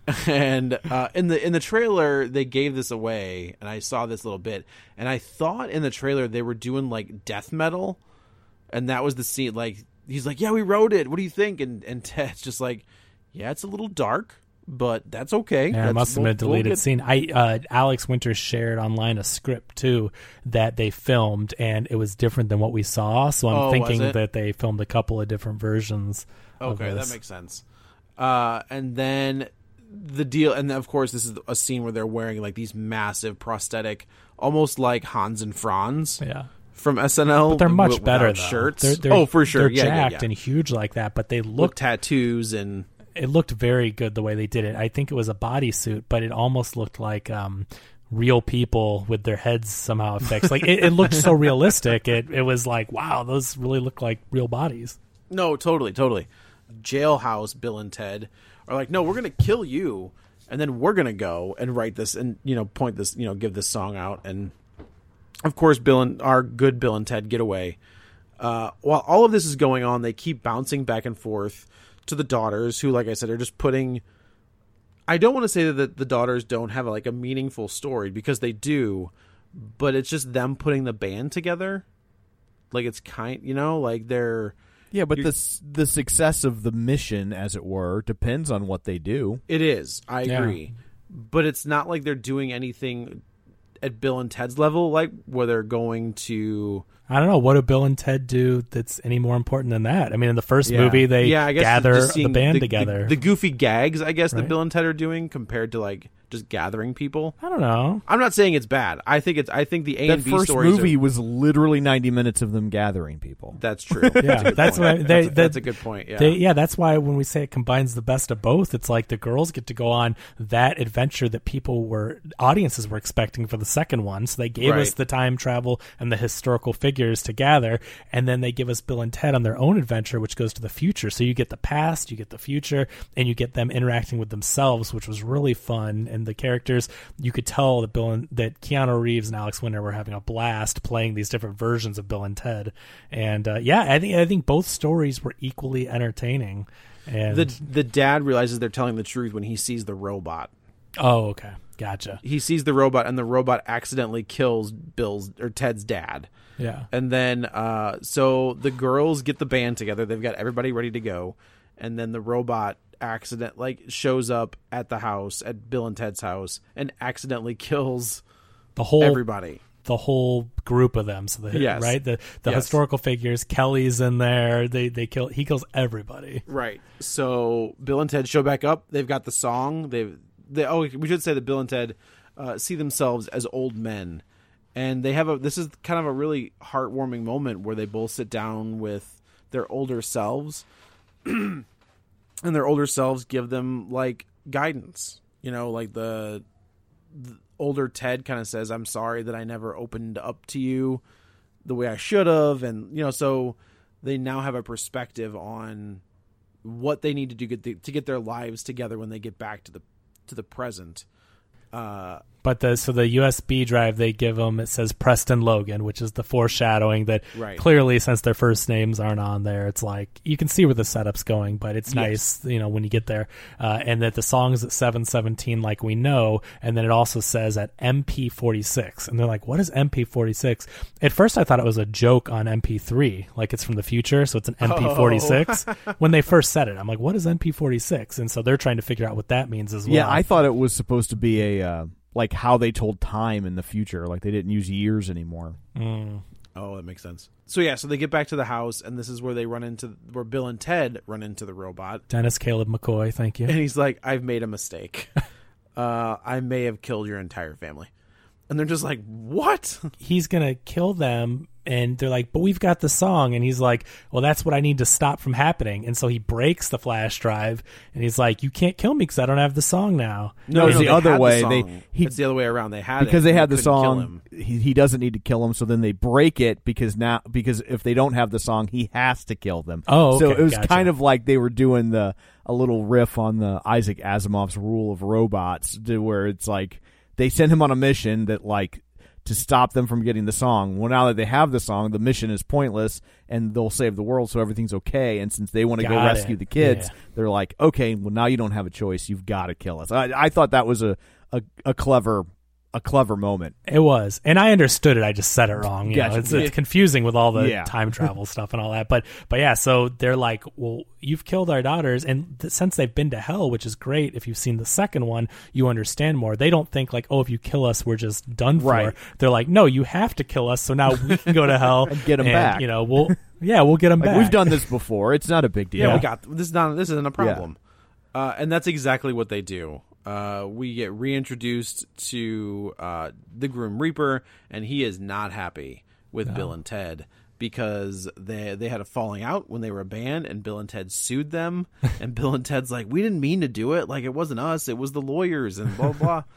and uh, in the in the trailer, they gave this away, and I saw this little bit, and I thought in the trailer they were doing like death metal, and that was the scene. Like he's like, "Yeah, we wrote it. What do you think?" And and Ted's just like, "Yeah, it's a little dark, but that's okay." Yeah, that's, it must have been a we'll deleted get- scene. I uh, Alex Winters shared online a script too that they filmed, and it was different than what we saw. So I'm Oh, thinking that they filmed a couple of different versions. Okay, that makes sense. Uh, and then the deal, and of course, this is a scene where they're wearing like these massive prosthetic, almost like Hans and Franz yeah. from SNL. But they're much better though. shirts. They're, they're, oh, for sure. They're yeah, yeah, jacked yeah. and huge like that, but they Look look tattoos and it looked very good the way they did it. I think it was a bodysuit, but it almost looked like um, real people with their heads somehow fixed. like it, it looked so realistic. It it was like wow, those really look like real bodies. No, totally, totally. Jailhouse Bill and Ted are like, no, we're gonna kill you, and then we're gonna go and write this and you know point this, you know, give this song out, and of course, Bill and our good Bill and Ted get away. Uh, while all of this is going on, they keep bouncing back and forth to the daughters, who, like I said, are just putting. I don't want to say that the daughters don't have like a meaningful story because they do, but it's just them putting the band together. Like it's kind, you know, like they're Yeah, but the the success of the mission, as it were, depends on what they do. It is. I Yeah. agree. But it's not like they're doing anything at Bill and Ted's level, like where they're going to. I don't know what do Bill and Ted do that's any more important than that. I mean, in the first Yeah. movie, they yeah, I guess gather just the seeing band the, together. The, the goofy gags, I guess, that Right. Bill and Ted are doing compared to like just gathering people. I don't know. I'm not saying it's bad. I think it's. I think the A That and B first stories. movie Are, was literally ninety minutes of them gathering people. that's true. Yeah, a that's point. what I- they- that's, a, they- that's a good point. Yeah. They, yeah, that's why when we say it combines the best of both, it's like the girls get to go on that adventure that people were audiences were expecting for the second one. So they gave us the time travel and the historical figures to gather, and then they give us Bill and Ted on their own adventure, which goes to the future. So you get the past, you get the future, and you get them interacting with themselves, which was really fun. And the characters, you could tell that Bill and that Keanu Reeves and Alex Winter were having a blast playing these different versions of Bill and Ted. And uh, yeah, I think I think both stories were equally entertaining. And the the dad realizes they're telling the truth when he sees the robot. oh, okay, gotcha. He sees the robot, and the robot accidentally kills Bill's or Ted's dad. Yeah, And then, uh, so the girls get the band together. They've got everybody ready to go. And then the robot accident like shows up at the house at Bill and Ted's house and accidentally kills the whole everybody. the whole group of them. So the Yes. right the the Yes. historical figures. Kelly's in there. They they kill. He kills everybody. Right. So Bill and Ted show back up. They've got the song. They've they oh we should say that Bill and Ted uh, see themselves as old men, and they have a this is kind of a really heartwarming moment where they both sit down with their older selves, and their older selves give them like guidance. You know, like the, the older Ted kind of says, "I'm sorry that I never opened up to you the way I should have," and you know, so they now have a perspective on what they need to do get the, to get their lives together when they get back to the to the present. Uh, But the so the USB drive they give them it says Preston Logan, which is the foreshadowing that Right. clearly since their first names aren't on there, it's like you can see where the setup's going, but it's nice, you know, when you get there, uh, and that the song's at seven seventeen, like we know, and then it also says at MP forty six, and they're like, what is MP forty six? At first, I thought it was a joke on MP three, like it's from the future, so it's an MP forty six. when they first said it, I'm like, what is MP forty six? And so they're trying to figure out what that means as well. Yeah, I thought it was supposed to be a uh, like how they told time in the future, like they didn't use years anymore. oh, that makes sense. So yeah, so they get back to the house, and this is where they run into where Bill and Ted run into the robot, Dennis Caleb McCoy, thank you. and he's like, "I've made a mistake. uh, I may have killed your entire family." And they're just like, "What?" he's gonna kill them and they're like but we've got the song and he's like well that's what i need to stop from happening and so he breaks the flash drive and he's like you can't kill me because i don't have the song now No, it's the other way. song. They- he- it's the other way around. They had because it, they and had the song he, he doesn't need to kill them so then they break it because now because if they don't have the song he has to kill them Oh, so it was gotcha. kind of like they were doing the a little riff on the isaac asimov's rule of robots to where it's like they send him on a mission that like to stop them from getting the song. Well now that they have the song the mission is pointless and they'll save the world so everything's okay. And since they want to go Got rescue the kids Yeah. they're like okay well now you don't have a choice. You've got to kill us. I, I thought that was a, a, a clever a clever moment. It was, and I understood it. I just said it wrong. You Gotcha. know, it's, it's confusing with all the Yeah. time travel stuff and all that. But but yeah, so they're like, well, you've killed our daughters, and th- since they've been to hell, which is great. If you've seen the second one, you understand more. They don't think like, oh, if you kill us, we're just done for. Right. They're like, no, you have to kill us, so now we can go to hell And get 'em back. You know, we'll yeah, we'll get them Like back. we've done this before. It's not a big deal. Yeah, we got this. Is not this isn't a problem, uh, and that's exactly what they do. Uh, we get reintroduced to uh, the Grim Reaper, and he is not happy with Bill and Ted because they they had a falling out when they were a band, and Bill and Ted sued them, and Bill and Ted's like, "We didn't mean to do it. Like it wasn't us. It was the lawyers," and blah blah.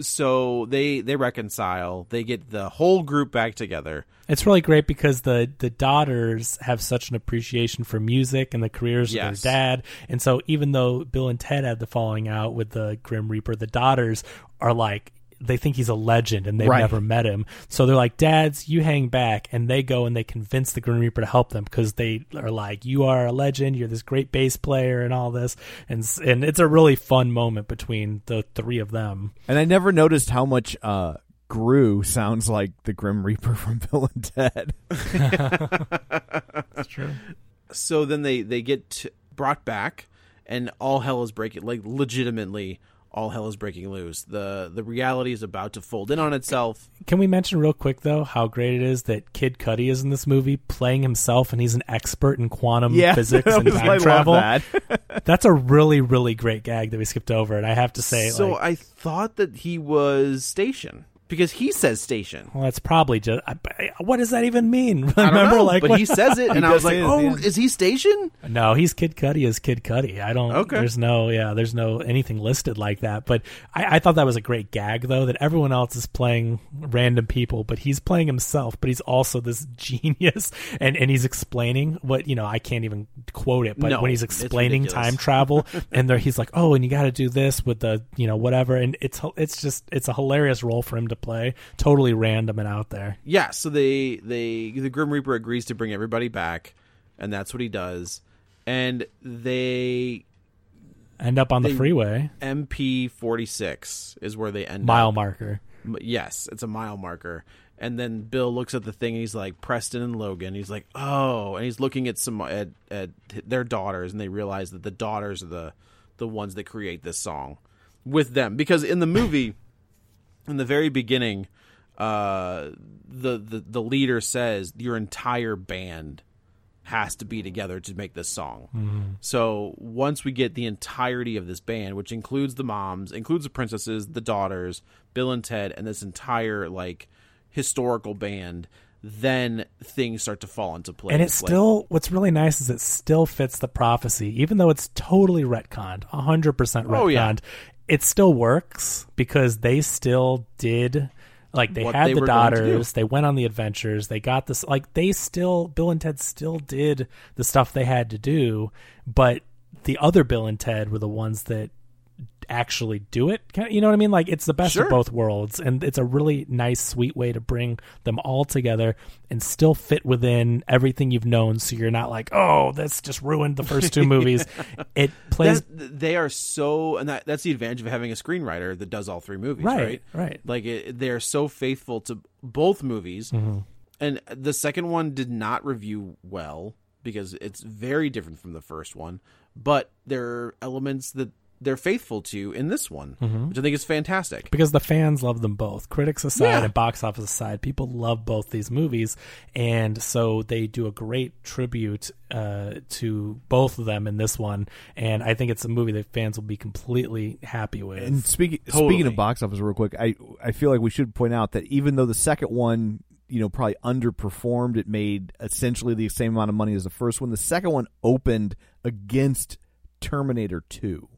so they they reconcile. They get the whole group back together. It's really great because the the daughters have such an appreciation for music and the careers Yes. of their dad, and so even though Bill and Ted had the falling out with the Grim Reaper, the daughters are like they think he's a legend and they've Right. never met him. So they're like, "Dads, you hang back," and they go and they convince the Grim Reaper to help them because they are like, "You are a legend. You're this great bass player and all this," and and it's a really fun moment between the three of them. And I never noticed how much uh, Gru sounds like the Grim Reaper from Bill and Ted. That's true. so then they they get t- brought back and all hell is breaking like legitimately all hell is breaking loose the the reality is about to fold in on itself Can we mention real quick though how great it is that Kid Cudi is in this movie playing himself and he's an expert in quantum Yeah, physics and time travel. that. That's a really really great gag that we skipped over, and I have to say, so like, i thought that he was station because he says station well, that's probably just. I, I- what does that even mean? I don't Remember, know, like, but what- he says it, and I was like, say it at the "Oh, end. is he station?" No, he's Kid Cudi is Kid Cudi. I don't. Okay. There's no. Yeah. There's no anything listed like that. But I, I thought that was a great gag though that everyone else is playing random people, but he's playing himself. But he's also this genius, and and he's explaining what you know. I can't even quote it, but No, when he's explaining time travel, and there he's like, oh, and you got to do this with the you know whatever, and it's it's just it's a hilarious role for him to play. Totally random and out there. Yeah, so they they the Grim Reaper agrees to bring everybody back, and that's what he does. And they End up on the freeway, MP forty six is where they end mile up. marker. Yes, it's a mile marker. And then Bill looks at the thing he's like Preston and Logan. He's like, "Oh," and he's looking at some at, at their daughters and they realize that the daughters are the the ones that create this song with them because in the movie in the very beginning uh the the, the leader says your entire band has to be together to make this song. So once we get the entirety of this band, which includes the moms, includes the princesses, the daughters, Bill and Ted, and this entire like historical band, then things start to fall into place. And it Like- still, what's really nice is it still fits the prophecy, even though it's totally retconned, hundred percent retconned. Oh, yeah. It still works because they still did, like they What had they the were going to do. daughters, they went on the adventures, they got this, like they still, Bill and Ted still did the stuff they had to do, but the other Bill and Ted were the ones that actually do it. You know what I mean? Like it's the best Sure. of both worlds, and it's a really nice, sweet way to bring them all together and still fit within everything you've known. So you're not like, oh, this just ruined the first two movies. It plays That- they are so, and that, that's the advantage of having a screenwriter that does all three movies, Right, right? right. Like it, they are so faithful to both movies, Mm-hmm. and the second one did not review well because it's very different from the first one. But there are elements that they're faithful to in this one, Mm-hmm. which I think is fantastic. because the fans love them both. Critics aside Yeah. and box office aside, people love both these movies, and so they do a great tribute uh, to both of them in this one. And I think it's a movie that fans will be completely happy with. And speaking Totally. speaking of box office, real quick, I I feel like we should point out that even though the second one, you know, probably underperformed, it made essentially the same amount of money as the first one. The second one opened against Terminator Two,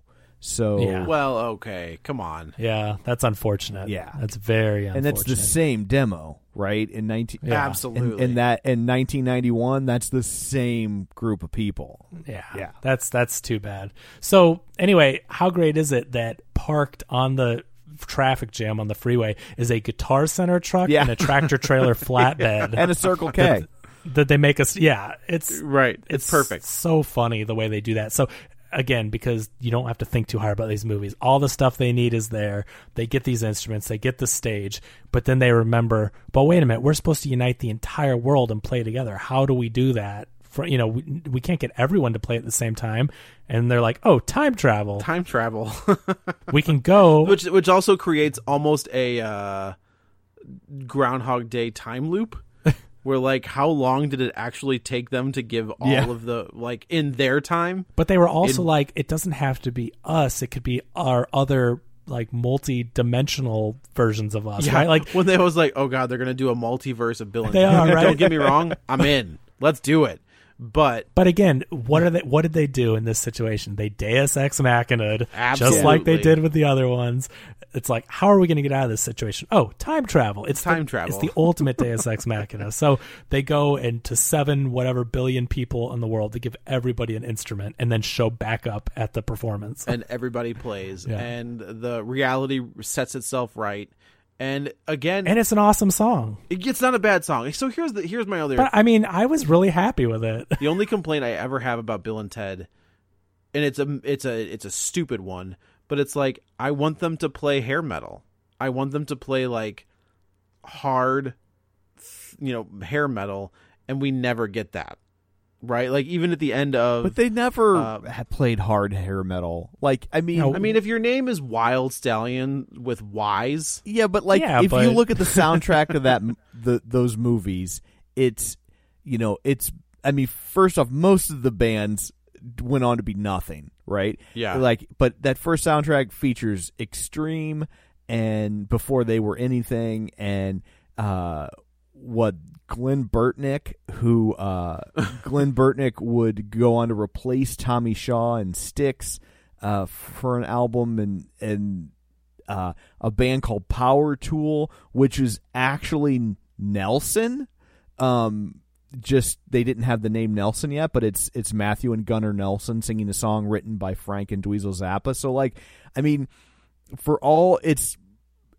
so Yeah. Well, okay, come on. yeah, that's unfortunate. Yeah. that's very unfortunate. and that's the same demo, right? In nineteen, Yeah. Absolutely. and, and that in nineteen ninety one, that's the same group of people. Yeah, Yeah. That's that's too bad. So anyway, how great is it that parked on the traffic jam on the freeway is a guitar center truck Yeah. and a tractor trailer flatbed and a Circle K. that they make us? Yeah, it's Right, it's, perfect. So funny the way they do that. So again because you don't have to think too hard about these movies. All the stuff they need is there. They get these instruments, they get the stage, but then they remember, but wait a minute, we're supposed to unite the entire world and play together. How do we do that? For, you know, we, we can't get everyone to play at the same time, and they're like, "Oh, time travel. Time travel, we can go." which which also creates almost a uh, Groundhog Day time loop. Where like how long did it actually take them to give all Yeah. of the like in their time? But they were also In- like, it doesn't have to be us. It could be our other like multi-dimensional versions of us, right? Like when they was like, "Oh God, they're gonna do a multiverse of Bill and They are, right? Don't get me wrong, I'm in. Let's do it. But But again, what are they? What did they do in this situation? They Deus Ex Machina'd, just like they did with the other ones. It's like, how are we going to get out of this situation? Oh, time travel. It's Time the, travel. It's the ultimate Deus Ex Machina. So they go into seven whatever billion people in the world to give everybody an instrument, and then show back up at the performance. and everybody plays, Yeah. and the reality sets itself right. And again, and it's an awesome song. it's not a bad song. So here's the here's my other But I mean, I was really happy with it. the only complaint I ever have about Bill and Ted, and it's a it's a it's a stupid one, but it's like I want them to play hair metal. I want them to play like hard, you know, hair metal, and we never get that. Right? Like even at the end of But they never Uh, had played hard hair metal. Like, I mean, No. I mean, if your name is Wild Stallion with Y's, yeah, but like, Yeah, if but- you look at the soundtrack of that, the those movies, it's you know, it's. I mean, first off, most of the bands went on to be nothing, right? Yeah. Like, but that first soundtrack features Extreme, and before they were anything, and uh, what Glen Burtnik, who uh, Glen Burtnik would go on to replace Tommy Shaw and Styx uh, for an album, and and uh, a band called Power Tool, which is actually Nelson. Um, just they didn't have the name Nelson yet, but it's it's Matthew and Gunnar Nelson singing a song written by Frank and Dweezil Zappa. So like, I mean, for all its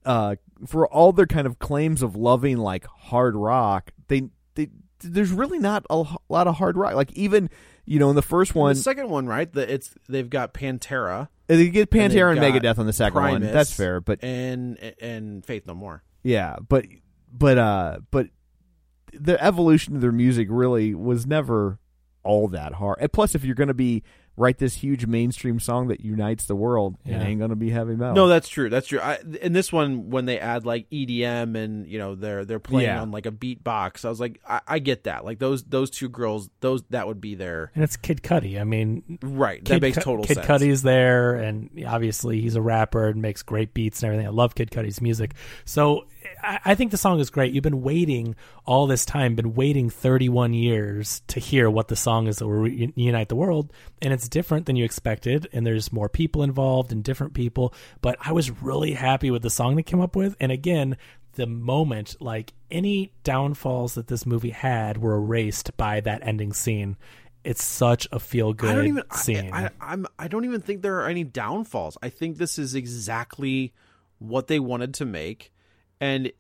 uh for all their kind of claims of loving like hard rock, they they there's really not a lot of hard rock. Like even you know in the first one, the second one, right? The, it's they've got Pantera they get and Pantera and, got Megadeth on the second one. That's fair, but and and Faith No More. Yeah, but but uh but the evolution of their music really was never all that hard. And plus if you're going to be write this huge mainstream song that unites the world, Yeah. it ain't going to be heavy metal. No, that's true. That's true. I, in this one, when they add like EDM and you know they're they're playing Yeah. on like a beatbox, I was like, I, I get that. Like those those two girls, those that would be there. And it's Kid Cudi. I mean, right. Kid that makes Cu- total Kid sense. Cudi's there, and obviously he's a rapper and makes great beats and everything. I love Kid Cudi's music. So I, think the song is great. You've been waiting all this time, been waiting 31 years to hear what the song is that will re- unite the world, and it's different than you expected. And there's more people involved and different people. But I was really happy with the song they came up with. And again, the moment, like any downfalls that this movie had, were erased by that ending scene. It's such a feel good I don't even. scene. I, I, I'm. I don't even think there are any downfalls. I think this is exactly what they wanted to make, and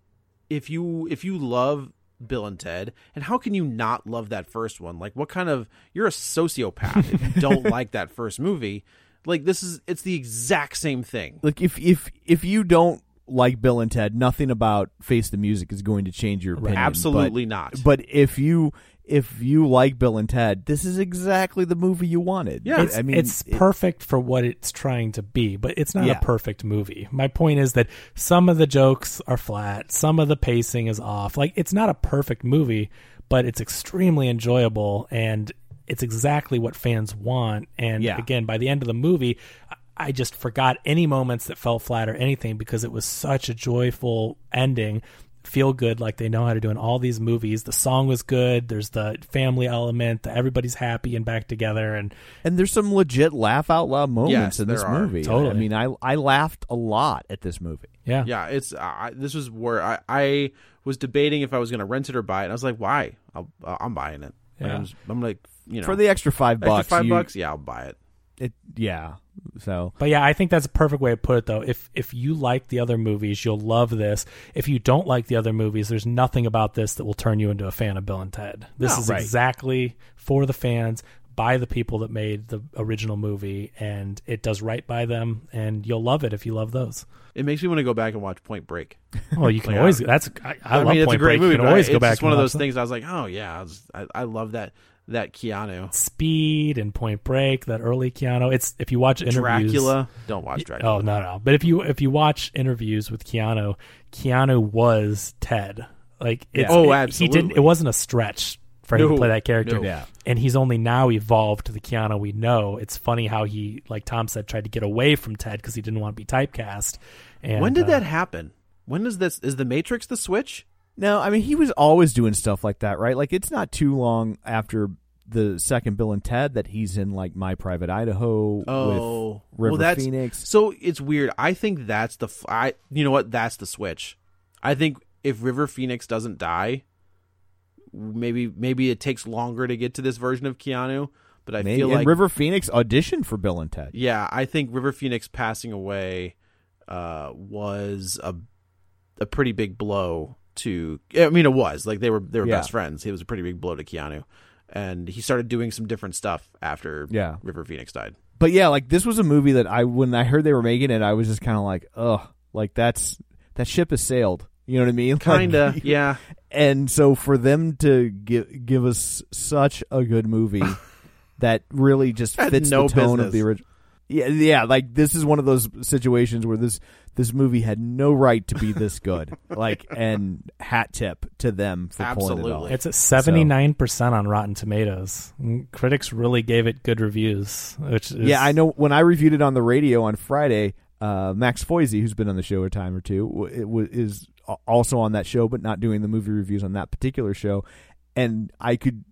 if you if you love Bill and Ted, and how can you not love that first one? Like, what kind of you're a sociopath if you don't like that first movie? Like, this is it's the exact same thing. Like if if if you don't like Bill and Ted, nothing about Face the Music is going to change your opinion. Absolutely but, not. But if you if you like Bill and Ted, this is exactly the movie you wanted. Yeah. it's, I mean it's it- perfect for what it's trying to be, but it's not Yeah. a perfect movie. My point is that some of the jokes are flat, some of the pacing is off. Like it's not a perfect movie, but it's extremely enjoyable and it's exactly what fans want. And Yeah. again, by the end of the movie, I- I just forgot any moments that fell flat or anything because it was such a joyful ending. Feel good like they know how to do in all these movies. The song was good. There's the family element. The, everybody's happy and back together. And and there's some legit laugh out loud moments Yes, in this are. movie. Totally. I mean, I I laughed a lot at this movie. yeah, Yeah, it's. I this was where I, I was debating if I was going to rent it or buy it. And I was like, why? I'll, uh, I'm buying it. Yeah. I'm, just- I'm like, you know, For the extra five extra bucks, five you- bucks, yeah, I'll buy it. It, yeah. So But yeah, I think that's a perfect way to put it though. If if you like the other movies, you'll love this. If you don't like the other movies, there's nothing about this that will turn you into a fan of Bill and Ted. This No, is right. exactly for the fans by the people that made the original movie, and it does right by them, and you'll love it if you love those. It makes me want to go back and watch Point Break. Well, you can Like, always. I- That's I, I, love mean, it's a great Break. movie. You can always I- go it's back. just one and of those them. things. I was like, oh yeah, I, was, I, I love that that Keanu. Speed and Point Break, that early Keanu. It's if you watch interviews. Dracula. Don't watch Dracula. Oh no no! But if you if you watch interviews with Keanu, Keanu was Ted. Like it's, Oh, it- He absolutely. didn't. It wasn't a stretch for him No, to play that character. no. Yeah. And he's only now evolved to the Keanu we know. It's funny how he, like Tom said, tried to get away from Ted because he didn't want to be typecast. And, when did uh, that happen? When is this? Is the Matrix the switch? No, I mean he was always doing stuff like that, right? Like it's not too long after the second Bill and Ted that he's in like My Private Idaho Oh, with River well, that's, Phoenix. So it's weird. I think that's the. I you know what? That's the switch. I think if River Phoenix doesn't die, maybe maybe it takes longer to get to this version of Keanu. But I Maybe, feel and like River Phoenix auditioned for Bill and Ted. Yeah, I think River Phoenix passing away uh, was a a pretty big blow to. I mean, it was like they were they were Yeah. best friends. It was a pretty big blow to Keanu, and he started doing some different stuff after Yeah. River Phoenix died. But yeah, like this was a movie that I when I heard they were making it, I was just kind of like, ugh, like that's that ship has sailed. You know what I mean? Kinda, yeah. And so for them to give give us such a good movie that really just fits no the tone of the original. Yeah, yeah, like this is one of those situations where this this movie had no right to be this good. like and hat tip to them for pulling it off. It's at seventy nine percent on Rotten Tomatoes. Critics really gave it good reviews. Which is, Yeah, I know. When I reviewed it on the radio on Friday, uh, Max Foisey, who's been on the show a time or two, w- it w- is also on that show, but not doing the movie reviews on that particular show. And I could,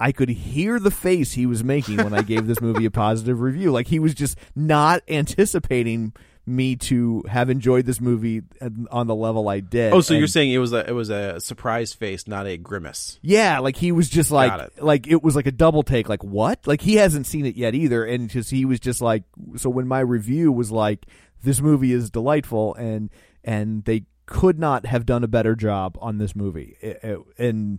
I could hear the face he was making when I gave this movie a positive review. Like he was just not anticipating me to have enjoyed this movie on the level I did. Oh, so you're saying it was a it was a surprise face, not a grimace. yeah, like he was just like, it. like it was like a double take. Like what? Like he hasn't seen it yet either, and just he was just like, so when my review was like, this movie is delightful, and and they could not have done a better job on this movie, It- it- and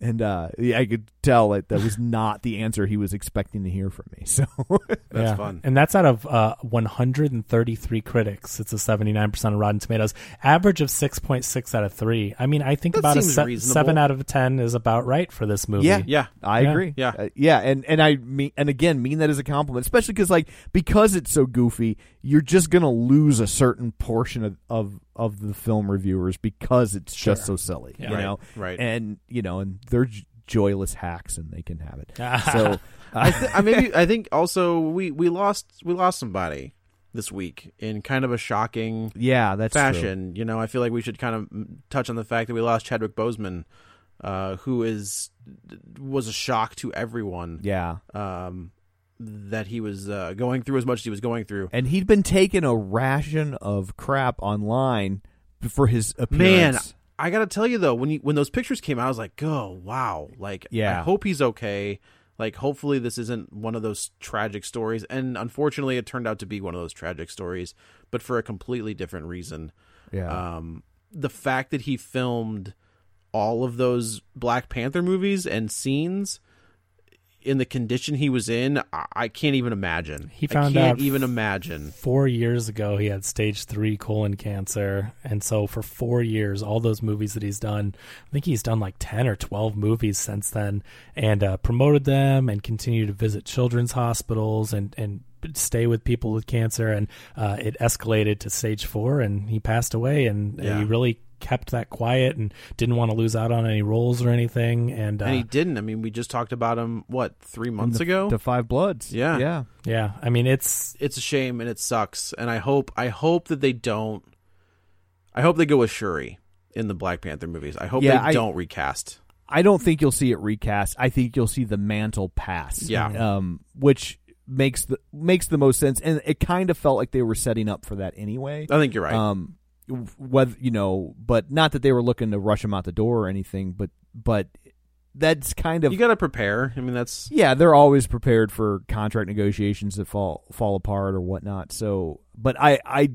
and uh, yeah, I could tell that that was not the answer he was expecting to hear from me. So That's Yeah. fun. And that's out of uh, 133 critics. It's a 79% on Rotten Tomatoes. Average of 6.6 out of 3. I mean, I think That about a seems se- reasonable. 7 out of 10 is about right for this movie. Yeah, Yeah. I Yeah. agree. Yeah. Uh, yeah, and and I mean, and again, mean that as a compliment, especially because like because it's so goofy, you're just gonna lose a certain portion of of, of the film reviewers because it's just so silly, Yeah. you Right, know, right. And you know, and they're joyless hacks, and they can have it. so I, th- I maybe I think also we we lost we lost somebody this week in kind of a shocking yeah, that's true. fashion. You know, I feel like we should kind of touch on the fact that we lost Chadwick Boseman, uh, who is was a shock to everyone. Yeah, Um, that he was uh, going through as much as he was going through. and he'd been taking a ration of crap online for his appearance. Man. I gotta tell you though, when you, when those pictures came out, I was like, "Oh wow!" Like, Yeah. I hope he's okay. Like, hopefully this isn't one of those tragic stories. And unfortunately, it turned out to be one of those tragic stories, but for a completely different reason. yeah, Um, the fact that he filmed all of those Black Panther movies and scenes in the condition he was in, I, I can't even imagine. He found I can't out even imagine. Four years ago, he had stage three colon cancer. And so, for four years, all those movies that he's done, I think he's done like 10 or 12 movies since then and uh, promoted them and continued to visit children's hospitals and, and stay with people with cancer. And uh, it escalated to stage four, and he passed away. And Yeah. he really kept that quiet and didn't want to lose out on any roles or anything. And, uh, And he didn't. I mean, we just talked about him what three months the, ago. the Five Bloods. Yeah. yeah. yeah, I mean, it's it's a shame and it sucks. And I hope I hope that they don't. I hope they go with Shuri in the Black Panther movies. I hope Yeah, they I- don't recast. I don't think you'll see it recast. I think you'll see the mantle pass. Yeah. Um, which makes the makes the most sense, and it kind of felt like they were setting up for that anyway. I think you're right. Um, whether you know, but not that they were looking to rush him out the door or anything, but but that's kind of you got to prepare. I mean, that's yeah, they're always prepared for contract negotiations that fall fall apart or whatnot. So, but I I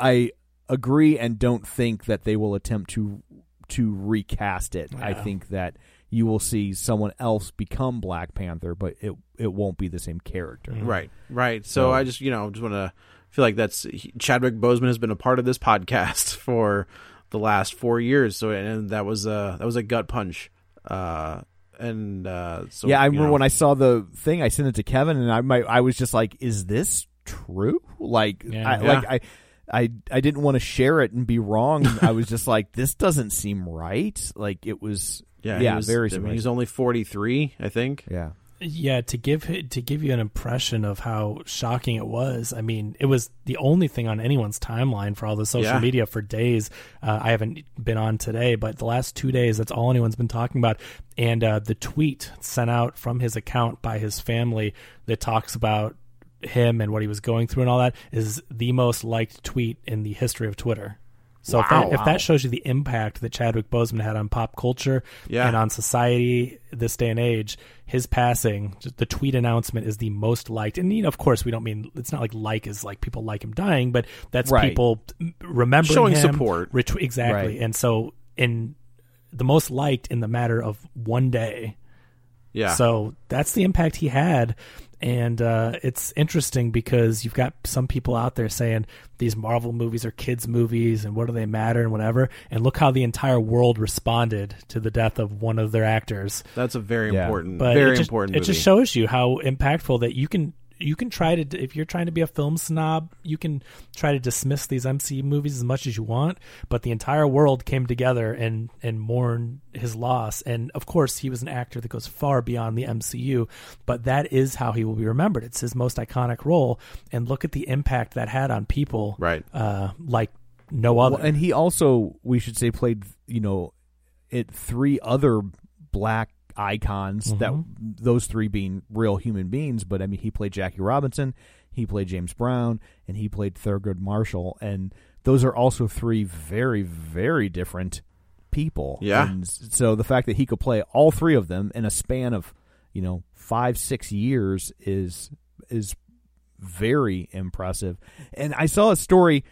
I agree and don't think that they will attempt to to recast it. I think that you will see someone else become Black Panther, but it it won't be the same character. Right, right. So, So- I just you know just want to feel like that's Chadwick Boseman has been a part of this podcast for the last four years. So and that was a that was a gut punch. Uh, and uh, so yeah, I you remember know. when I saw the thing, I sent it to Kevin, and I my, I was just like, "Is this true?" Like, Yeah. I, Yeah. like I. I I didn't want to share it and be wrong. I was just like, this doesn't seem right. Like it was, yeah, yeah, he was, very I mean, he's only forty three, I think. yeah. Yeah, to give to give you an impression of how shocking it was. I mean, it was the only thing on anyone's timeline for all the social Yeah. media for days. Uh, I haven't been on today, but the last two days, that's all anyone's been talking about. And uh, the tweet sent out from his account by his family that talks about him and what he was going through and all that is the most liked tweet in the history of Twitter. So if, that, if that shows you the impact that Chadwick Boseman had on pop culture Yeah. and on society this day and age, his passing, the tweet announcement is the most liked. And you know, of course, we don't mean it's not like like is like people like him dying, but that's Right. people remembering Showing him, support. retwe- exactly. Right. And so in the most liked in the matter of one day. Yeah, So that's the impact he had. And uh, it's interesting because you've got some people out there saying these Marvel movies are kids' movies and what do they matter and whatever. And look how the entire world responded to the death of one of their actors. that's a very Yeah. important, But very it just, important. It movie. just shows you how impactful that you can you can try to if you're trying to be a film snob, you can try to dismiss these MCU movies as much as you want, but the entire world came together and and mourned his loss. And of course, he was an actor that goes far beyond the MCU, but that is how he will be remembered. It's his most iconic role, and look at the impact that had on people, Right. Uh, like no other. Well, and he also, we should say, played you know, it three other black icons that mm-hmm. those three being real human beings. But I mean, he played Jackie Robinson, he played James Brown, and he played Thurgood Marshall, and those are also three very, very different people. Yeah. And so the fact that he could play all three of them in a span of you know five, six years is is very impressive. And I saw a story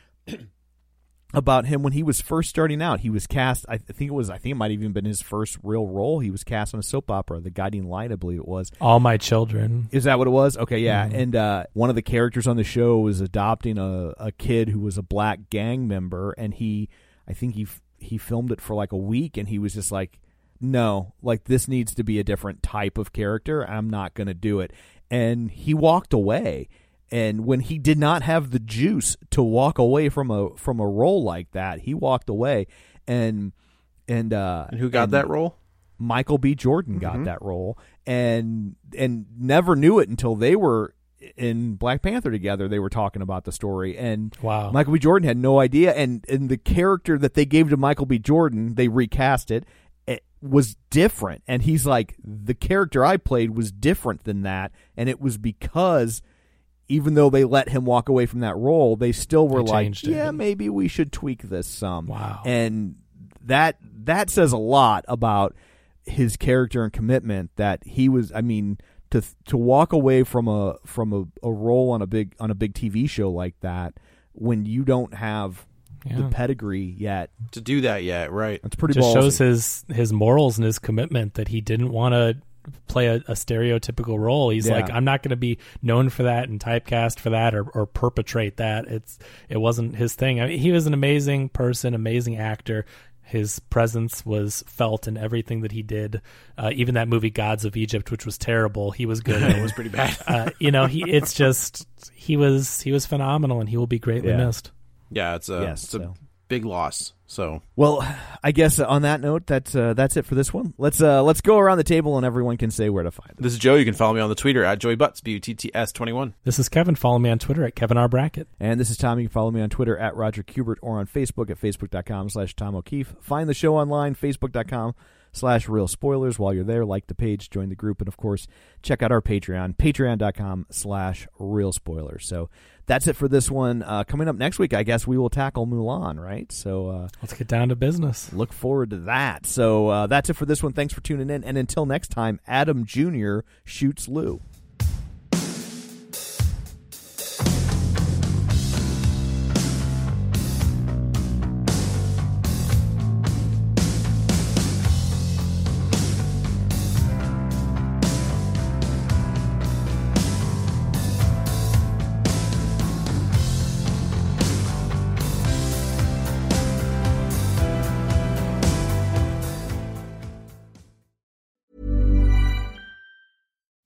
about him when he was first starting out. He was cast. I think it was. I think it might have even been his first real role. He was cast on a soap opera, The Guiding Light, I believe it was. All my children. Is that what it was? Okay, yeah. And uh, one of the characters on the show was adopting a, a kid who was a black gang member, and he, I think he f- he filmed it for like a week, and he was just like, no, like this needs to be a different type of character. I'm not going to do it, and he walked away. And when he did not have the juice to walk away from a from a role like that, he walked away, and and uh, and who got and- that role? Michael B. Jordan got that role and and never knew it until they were in Black Panther together. They were talking about the story and Wow. Michael B. Jordan had no idea and and the character that they gave to Michael B. Jordan, they recast it, it was different and he's like the character I played was different than that and it was because even though they let him walk away from that role, they still were They like, changed it. "Yeah, maybe we should tweak this some." Wow. and that that says a lot about his character and commitment that he was i mean to to walk away from a from a, a role on a big on a big tv show like that when you don't have the pedigree yet To do that yet? Right. that's pretty just ballsy. shows his his morals and his commitment that he didn't want to play a, a stereotypical role. He's Yeah. like, I'm not going to be known for that and typecast for that or, or perpetrate that. It's it wasn't his thing. I mean, he was an amazing person, amazing actor. His presence was felt in everything that he did. Uh, even that movie Gods of Egypt, which was terrible, he was good. it was pretty bad. uh, you know, he it's just he was he was phenomenal, and he will be greatly Yeah. missed. Yeah, it's a Yes, it's a big loss. So well i guess on that note that's uh, that's it for this one let's uh let's go around the table and everyone can say where to find us this is Joe. You can follow me on the Twitter at Joey Butts B U T T S twenty one. This is Kevin. Follow me on Twitter at Kevin R Brackett. And this is Tom. You can follow me on Twitter at Roger Kubert or on Facebook at facebook.com slash Tom O'Keefe. Find the show online, facebook.com slash real spoilers. While you're there, like the page, join the group, and of course, check out our Patreon, patreon.com slash real spoilers. So that's it for this one. Uh, coming up next week, I guess we will tackle Mulan, right? So uh, Let's get down to business. look forward to that. So uh, that's it for this one. Thanks for tuning in. And until next time, Adam Jr. shoots Lou.